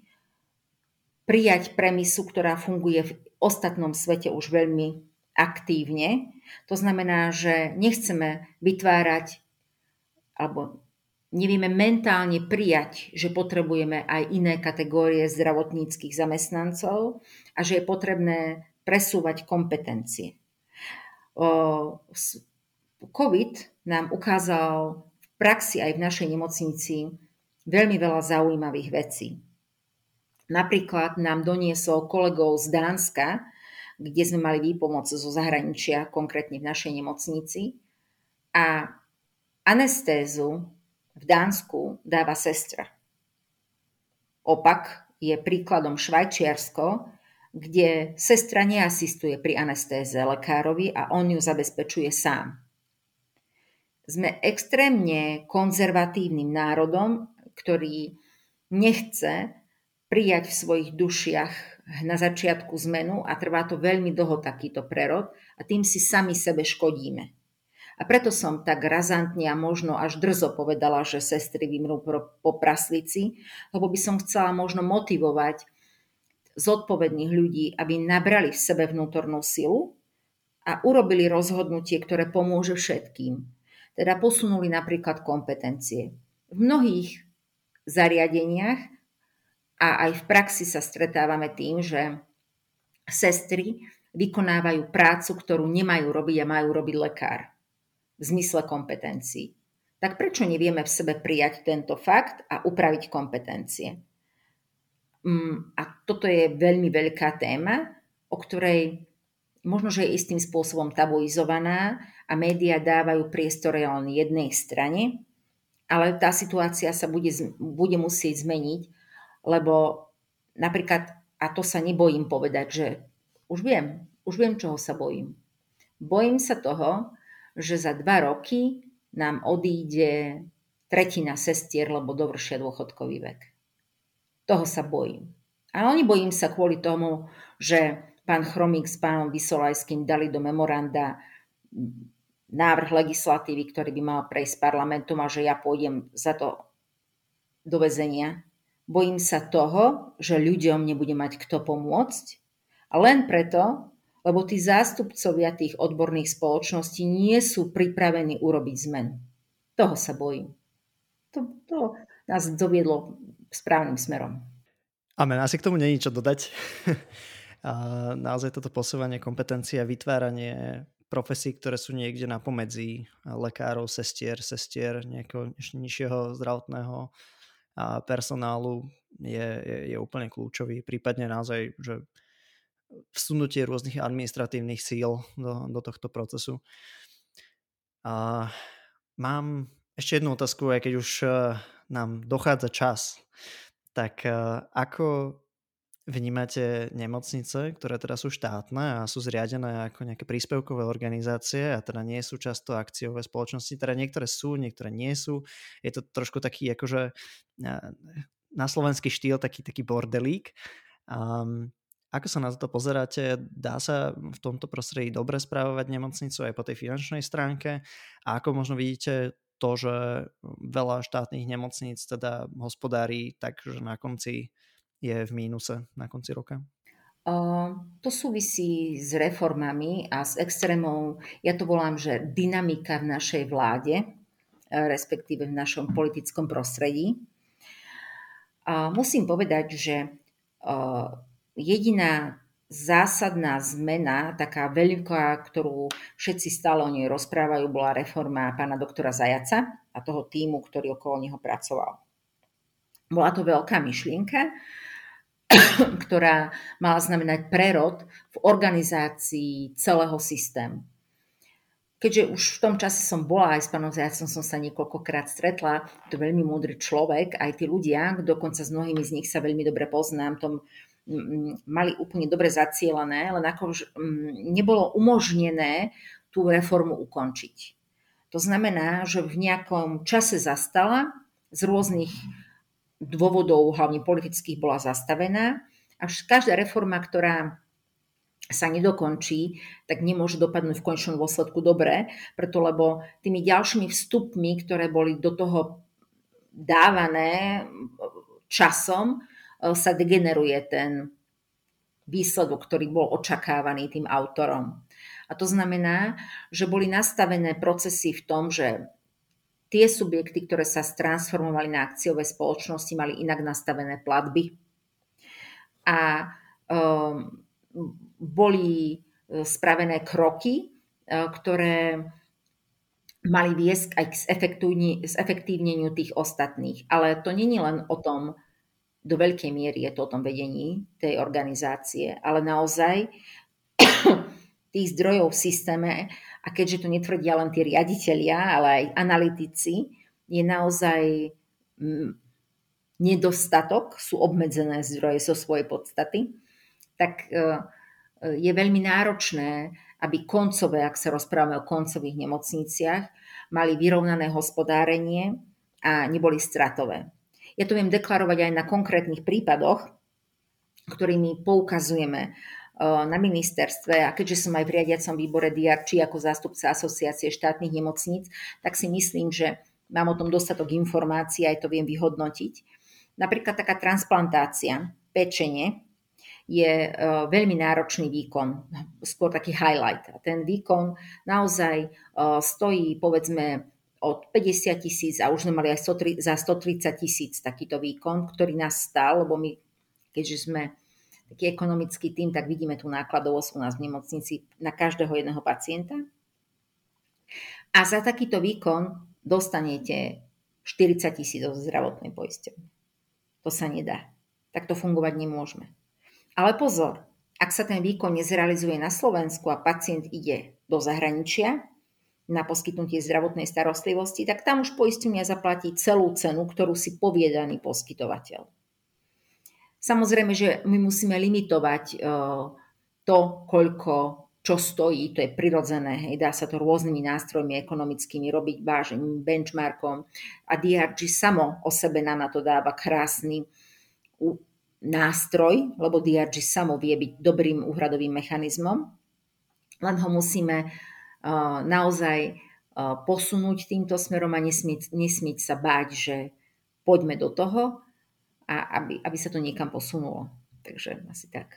prijať premisu, ktorá funguje v ostatnom svete už veľmi aktívne. To znamená, že nechceme vytvárať alebo nevieme mentálne prijať, že potrebujeme aj iné kategórie zdravotníckých zamestnancov a že je potrebné presúvať kompetencie. COVID nám ukázal v praxi aj v našej nemocnici veľmi veľa zaujímavých vecí. Napríklad nám doniesol kolegov z Dánska, kde sme mali výpomoc zo zahraničia, konkrétne v našej nemocnici. A anestézu v Dánsku dáva sestra. Opak je príkladom Švajčiarsko, kde sestra neasistuje pri anestéze lekárovi a on ju zabezpečuje sám. Sme extrémne konzervatívnym národom, ktorý nechce prijať v svojich dušiach na začiatku zmenu a trvá to veľmi dlho takýto prerod a tým si sami sebe škodíme. A preto som tak razantne a možno až drzo povedala, že sestry vymrú po praslici, lebo by som chcela možno motivovať zodpovedných ľudí, aby nabrali v sebe vnútornú silu a urobili rozhodnutie, ktoré pomôže všetkým. Teda posunuli napríklad kompetencie. V mnohých zariadeniach a aj v praxi sa stretávame tým, že sestry vykonávajú prácu, ktorú nemajú robiť a majú robiť lekár v zmysle kompetencií. Tak prečo nevieme v sebe prijať tento fakt a upraviť kompetencie? Mm, a toto je veľmi veľká téma, o ktorej možno, že je istým spôsobom tabuizovaná a médiá dávajú priestor len jednej strane, ale tá situácia sa bude, bude musieť zmeniť, lebo napríklad, a to sa nebojím povedať, že už viem, už viem, čoho sa bojím. Bojím sa toho, že za dva roky nám odíde tretina sestier, lebo dovršia dôchodkový vek. Toho sa bojím. Ale nebojím sa kvôli tomu, že pán Chromík s pánom Vysolajským dali do memoranda návrh legislatívy, ktorý by mal prejsť parlamentom a že ja pôjdem za to do väzenia. Bojím sa toho, že ľuďom nebude mať kto pomôcť a len preto, lebo tí zástupcovia tých odborných spoločností nie sú pripravení urobiť zmenu. Toho sa bojím. To, to nás doviedlo správnym smerom. Amen, asi k tomu není čo dodať. naozaj toto posúvanie kompetencie a vytváranie profesí, ktoré sú niekde na pomedzi lekárov, sestier, sestier, nejakého nižšieho zdravotného personálu je, je, je úplne kľúčový. Prípadne naozaj, že vsunutie rôznych administratívnych síl do, do tohto procesu. A mám ešte jednu otázku, aj keď už nám dochádza čas, tak eh, ako vnímate nemocnice, ktoré teda sú štátne a sú zriadené ako nejaké príspevkové organizácie a teda nie sú často akciové spoločnosti, teda niektoré sú, niektoré nie sú. Je to trošku taký akože na slovenský štýl taký, taký bordelík. Um, ako sa na to pozeráte? Dá sa v tomto prostredí dobre správovať nemocnicu aj po tej finančnej stránke? A ako možno vidíte to, že veľa štátnych nemocníc teda hospodári tak, že na konci je v mínuse na konci roka? To súvisí s reformami a s extrémou, ja to volám, že dynamika v našej vláde, respektíve v našom politickom prostredí. Uh, musím povedať, že jediná zásadná zmena, taká veľká, ktorú všetci stále o nej rozprávajú, bola reforma pána doktora Zajaca a toho týmu, ktorý okolo neho pracoval. Bola to veľká myšlienka, ktorá mala znamenať prerod v organizácii celého systému. Keďže už v tom čase som bola aj s pánom Zajacom, som sa niekoľkokrát stretla, to veľmi múdry človek, aj tí ľudia, dokonca s mnohými z nich sa veľmi dobre poznám, tom mali úplne dobre zacielené, len ako nebolo umožnené tú reformu ukončiť. To znamená, že v nejakom čase zastala, z rôznych dôvodov, hlavne politických, bola zastavená. A každá reforma, ktorá sa nedokončí, tak nemôže dopadnúť v končnom dôsledku dobre, preto lebo tými ďalšími vstupmi, ktoré boli do toho dávané časom, E, sa degeneruje ten výsledok, ktorý bol očakávaný tým autorom. A to znamená, že boli nastavené procesy v tom, že tie subjekty, ktoré sa transformovali na akciové spoločnosti, mali inak nastavené platby. A um, boli e, spravené kroky, ktoré mali viesť aj k zefektívneniu tých ostatných. Ale to není len o tom, do veľkej miery je to o tom vedení tej organizácie, ale naozaj tých zdrojov v systéme, a keďže to netvrdia len tí riaditeľia, ale aj analytici, je naozaj mm, nedostatok, sú obmedzené zdroje zo svojej podstaty, tak e, je veľmi náročné aby koncové, ak sa rozprávame o koncových nemocniciach, mali vyrovnané hospodárenie a neboli stratové. Ja to viem deklarovať aj na konkrétnych prípadoch, ktorými poukazujeme e, na ministerstve a keďže som aj v riadiacom výbore DRC ako zástupca asociácie štátnych nemocníc, tak si myslím, že mám o tom dostatok informácií aj to viem vyhodnotiť. Napríklad taká transplantácia pečenie je veľmi náročný výkon, skôr taký highlight. A ten výkon naozaj stojí povedzme od 50 tisíc a už sme mali aj za 130 tisíc takýto výkon, ktorý nás stal, lebo my, keďže sme taký ekonomický tým, tak vidíme tú nákladovosť u nás v nemocnici na každého jedného pacienta. A za takýto výkon dostanete 40 tisíc od zdravotnej poisťovne. To sa nedá. Tak to fungovať nemôžeme. Ale pozor, ak sa ten výkon nezrealizuje na Slovensku a pacient ide do zahraničia na poskytnutie zdravotnej starostlivosti, tak tam už poistenia zaplatí celú cenu, ktorú si povie daný poskytovateľ. Samozrejme, že my musíme limitovať e, to, koľko čo stojí, to je prirodzené, hej, dá sa to rôznymi nástrojmi ekonomickými robiť, vážením, benchmarkom. A DRG samo o sebe nám na to dáva krásny nástroj, lebo DRG samo vie byť dobrým úhradovým mechanizmom, len ho musíme uh, naozaj uh, posunúť týmto smerom a nesmieť, nesmieť sa báť, že poďme do toho a aby, aby sa to niekam posunulo. Takže asi tak.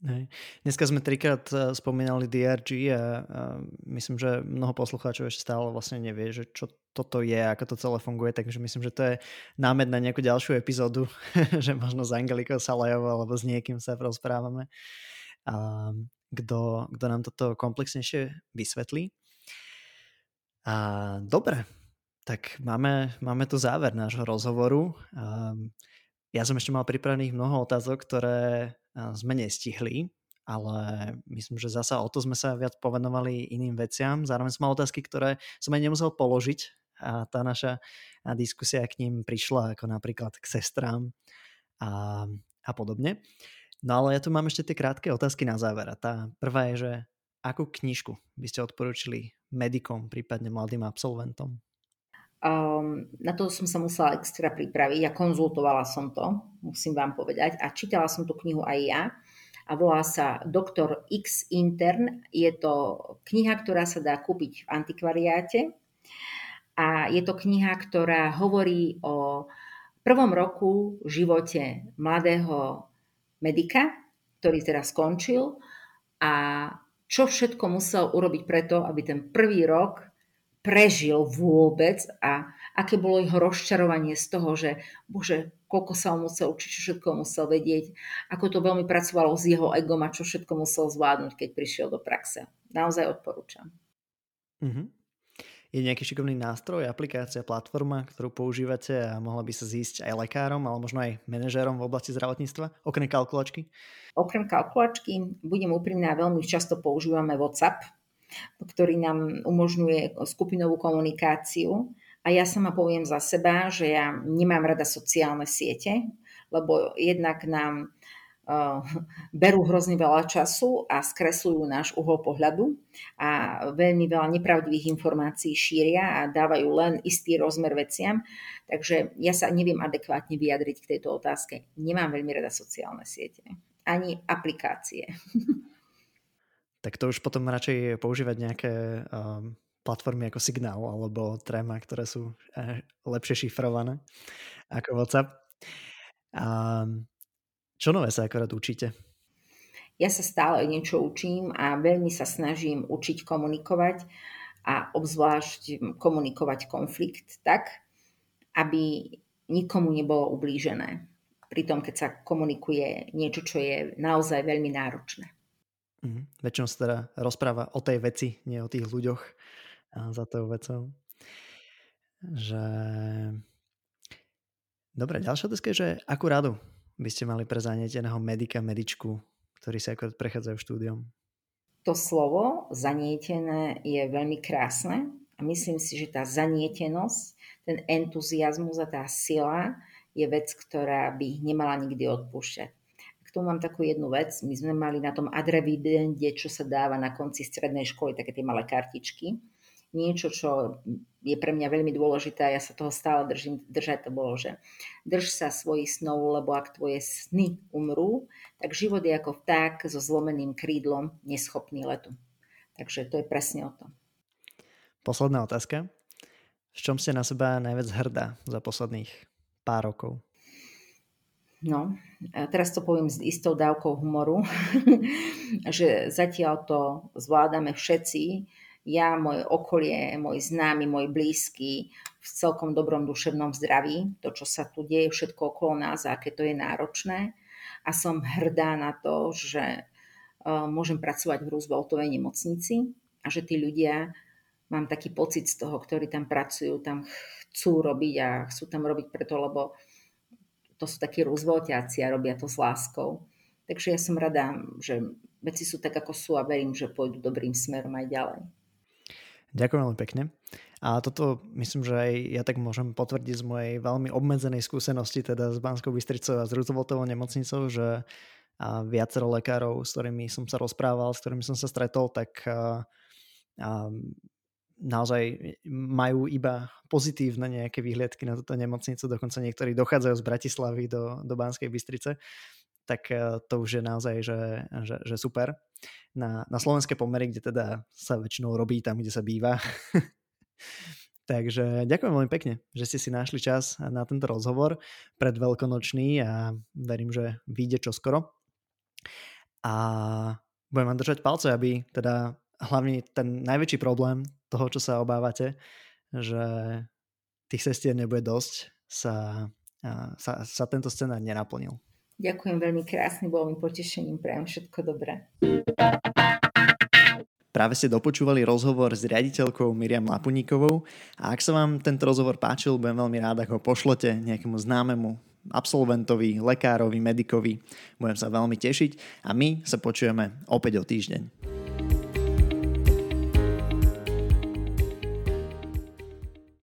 Hej. Dneska sme trikrát eh, spomínali DRG a, myslím, že mnoho poslucháčov ešte stále vlastne nevie, že čo toto je, ako to celé funguje, takže myslím, že to je námed na nejakú ďalšiu epizódu, že možno s Angelikou Salajovou alebo s niekým sa rozprávame, kto nám toto komplexnejšie vysvetlí. A dobre, tak máme, máme tu záver nášho rozhovoru. A, ja som ešte mal pripravených mnoho otázok, ktoré sme nestihli, ale myslím, že zasa o to sme sa viac povenovali iným veciam. Zároveň som mal otázky, ktoré som aj nemusel položiť a tá naša diskusia k ním prišla ako napríklad k sestrám a, a podobne. No ale ja tu mám ešte tie krátke otázky na záver. A tá prvá je, že akú knižku by ste odporúčili medikom, prípadne mladým absolventom? Um, na to som sa musela extra pripraviť a konzultovala som to, musím vám povedať. A čítala som tú knihu aj ja a volá sa Doktor X Intern. Je to kniha, ktorá sa dá kúpiť v antikvariáte. A je to kniha, ktorá hovorí o prvom roku v živote mladého medika, ktorý teraz skončil a čo všetko musel urobiť preto, aby ten prvý rok prežil vôbec a aké bolo jeho rozčarovanie z toho, že bože, koľko sa on musel učiť, čo všetko musel vedieť, ako to veľmi pracovalo s jeho egom a čo všetko musel zvládnuť, keď prišiel do praxe. Naozaj odporúčam. Mm-hmm. Je nejaký šikovný nástroj, aplikácia, platforma, ktorú používate a mohla by sa zísť aj lekárom, ale možno aj manažérom v oblasti zdravotníctva, okrem kalkulačky? Okrem kalkulačky, budem úprimná, veľmi často používame WhatsApp, ktorý nám umožňuje skupinovú komunikáciu. A ja sama poviem za seba, že ja nemám rada sociálne siete, lebo jednak nám uh, berú hrozne veľa času a skresľujú náš uhol pohľadu a veľmi veľa nepravdivých informácií šíria a dávajú len istý rozmer veciam. Takže ja sa neviem adekvátne vyjadriť k tejto otázke. Nemám veľmi rada sociálne siete ani aplikácie. tak to už potom radšej používať nejaké um, platformy ako Signál alebo Trema, ktoré sú eh, lepšie šifrované ako WhatsApp. Um, čo nové sa akorát učíte? Ja sa stále niečo učím a veľmi sa snažím učiť komunikovať a obzvlášť komunikovať konflikt tak, aby nikomu nebolo ublížené. Pritom, keď sa komunikuje niečo, čo je naozaj veľmi náročné. Mm, väčšinou sa teda rozpráva o tej veci, nie o tých ľuďoch. za tou vecou. Že... Dobre, ďalšia otázka je, že akú radu by ste mali pre zanieteného medika, medičku, ktorí sa ako prechádzajú štúdiom? To slovo zanietené je veľmi krásne a myslím si, že tá zanietenosť, ten entuziasmus a tá sila je vec, ktorá by ich nemala nikdy odpúšťať. K tomu mám takú jednu vec. My sme mali na tom adrevidende, čo sa dáva na konci strednej školy, také tie malé kartičky niečo, čo je pre mňa veľmi dôležité ja sa toho stále držím, držať, to bolo, že drž sa svojich snov, lebo ak tvoje sny umrú, tak život je ako vták so zlomeným krídlom, neschopný letu. Takže to je presne o tom. Posledná otázka. V čom ste na seba najviac hrdá za posledných pár rokov? No, a teraz to poviem s istou dávkou humoru, že zatiaľ to zvládame všetci, ja, moje okolie, môj známy, môj blízky v celkom dobrom duševnom zdraví, to, čo sa tu deje všetko okolo nás aké to je náročné. A som hrdá na to, že uh, môžem pracovať v Rooseveltovej nemocnici a že tí ľudia, mám taký pocit z toho, ktorí tam pracujú, tam chcú robiť a chcú tam robiť preto, lebo to sú takí Rooseveltiaci a robia to s láskou. Takže ja som rada, že veci sú tak, ako sú a verím, že pôjdu dobrým smerom aj ďalej. Ďakujem veľmi pekne. A toto myslím, že aj ja tak môžem potvrdiť z mojej veľmi obmedzenej skúsenosti teda s Banskou Bystricou a s Rooseveltovou nemocnicou, že a viacero lekárov, s ktorými som sa rozprával, s ktorými som sa stretol, tak a, a, naozaj majú iba pozitívne nejaké výhľadky na túto nemocnicu, dokonca niektorí dochádzajú z Bratislavy do, do Banskej Bystrice tak eh, to už je naozaj, že, že, že super. Na, na slovenské pomery, kde teda sa väčšinou robí tam, kde sa býva. Takže ďakujem veľmi pekne, že ste si našli čas na tento rozhovor pred veľkonočný a verím, že vyjde čoskoro. A budem vám držať palce, aby teda hlavne ten najväčší problém toho, čo sa obávate, že tých sestier nebude dosť, sa, sa, sa tento scenár nenaplnil. Ďakujem veľmi krásne, bolo mi potešením, prajem všetko dobré. Práve ste dopočúvali rozhovor s riaditeľkou Miriam Lapuníkovou a ak sa vám tento rozhovor páčil, budem veľmi rád, ak ho pošlete nejakému známemu absolventovi, lekárovi, medikovi. Budem sa veľmi tešiť a my sa počujeme opäť o týždeň.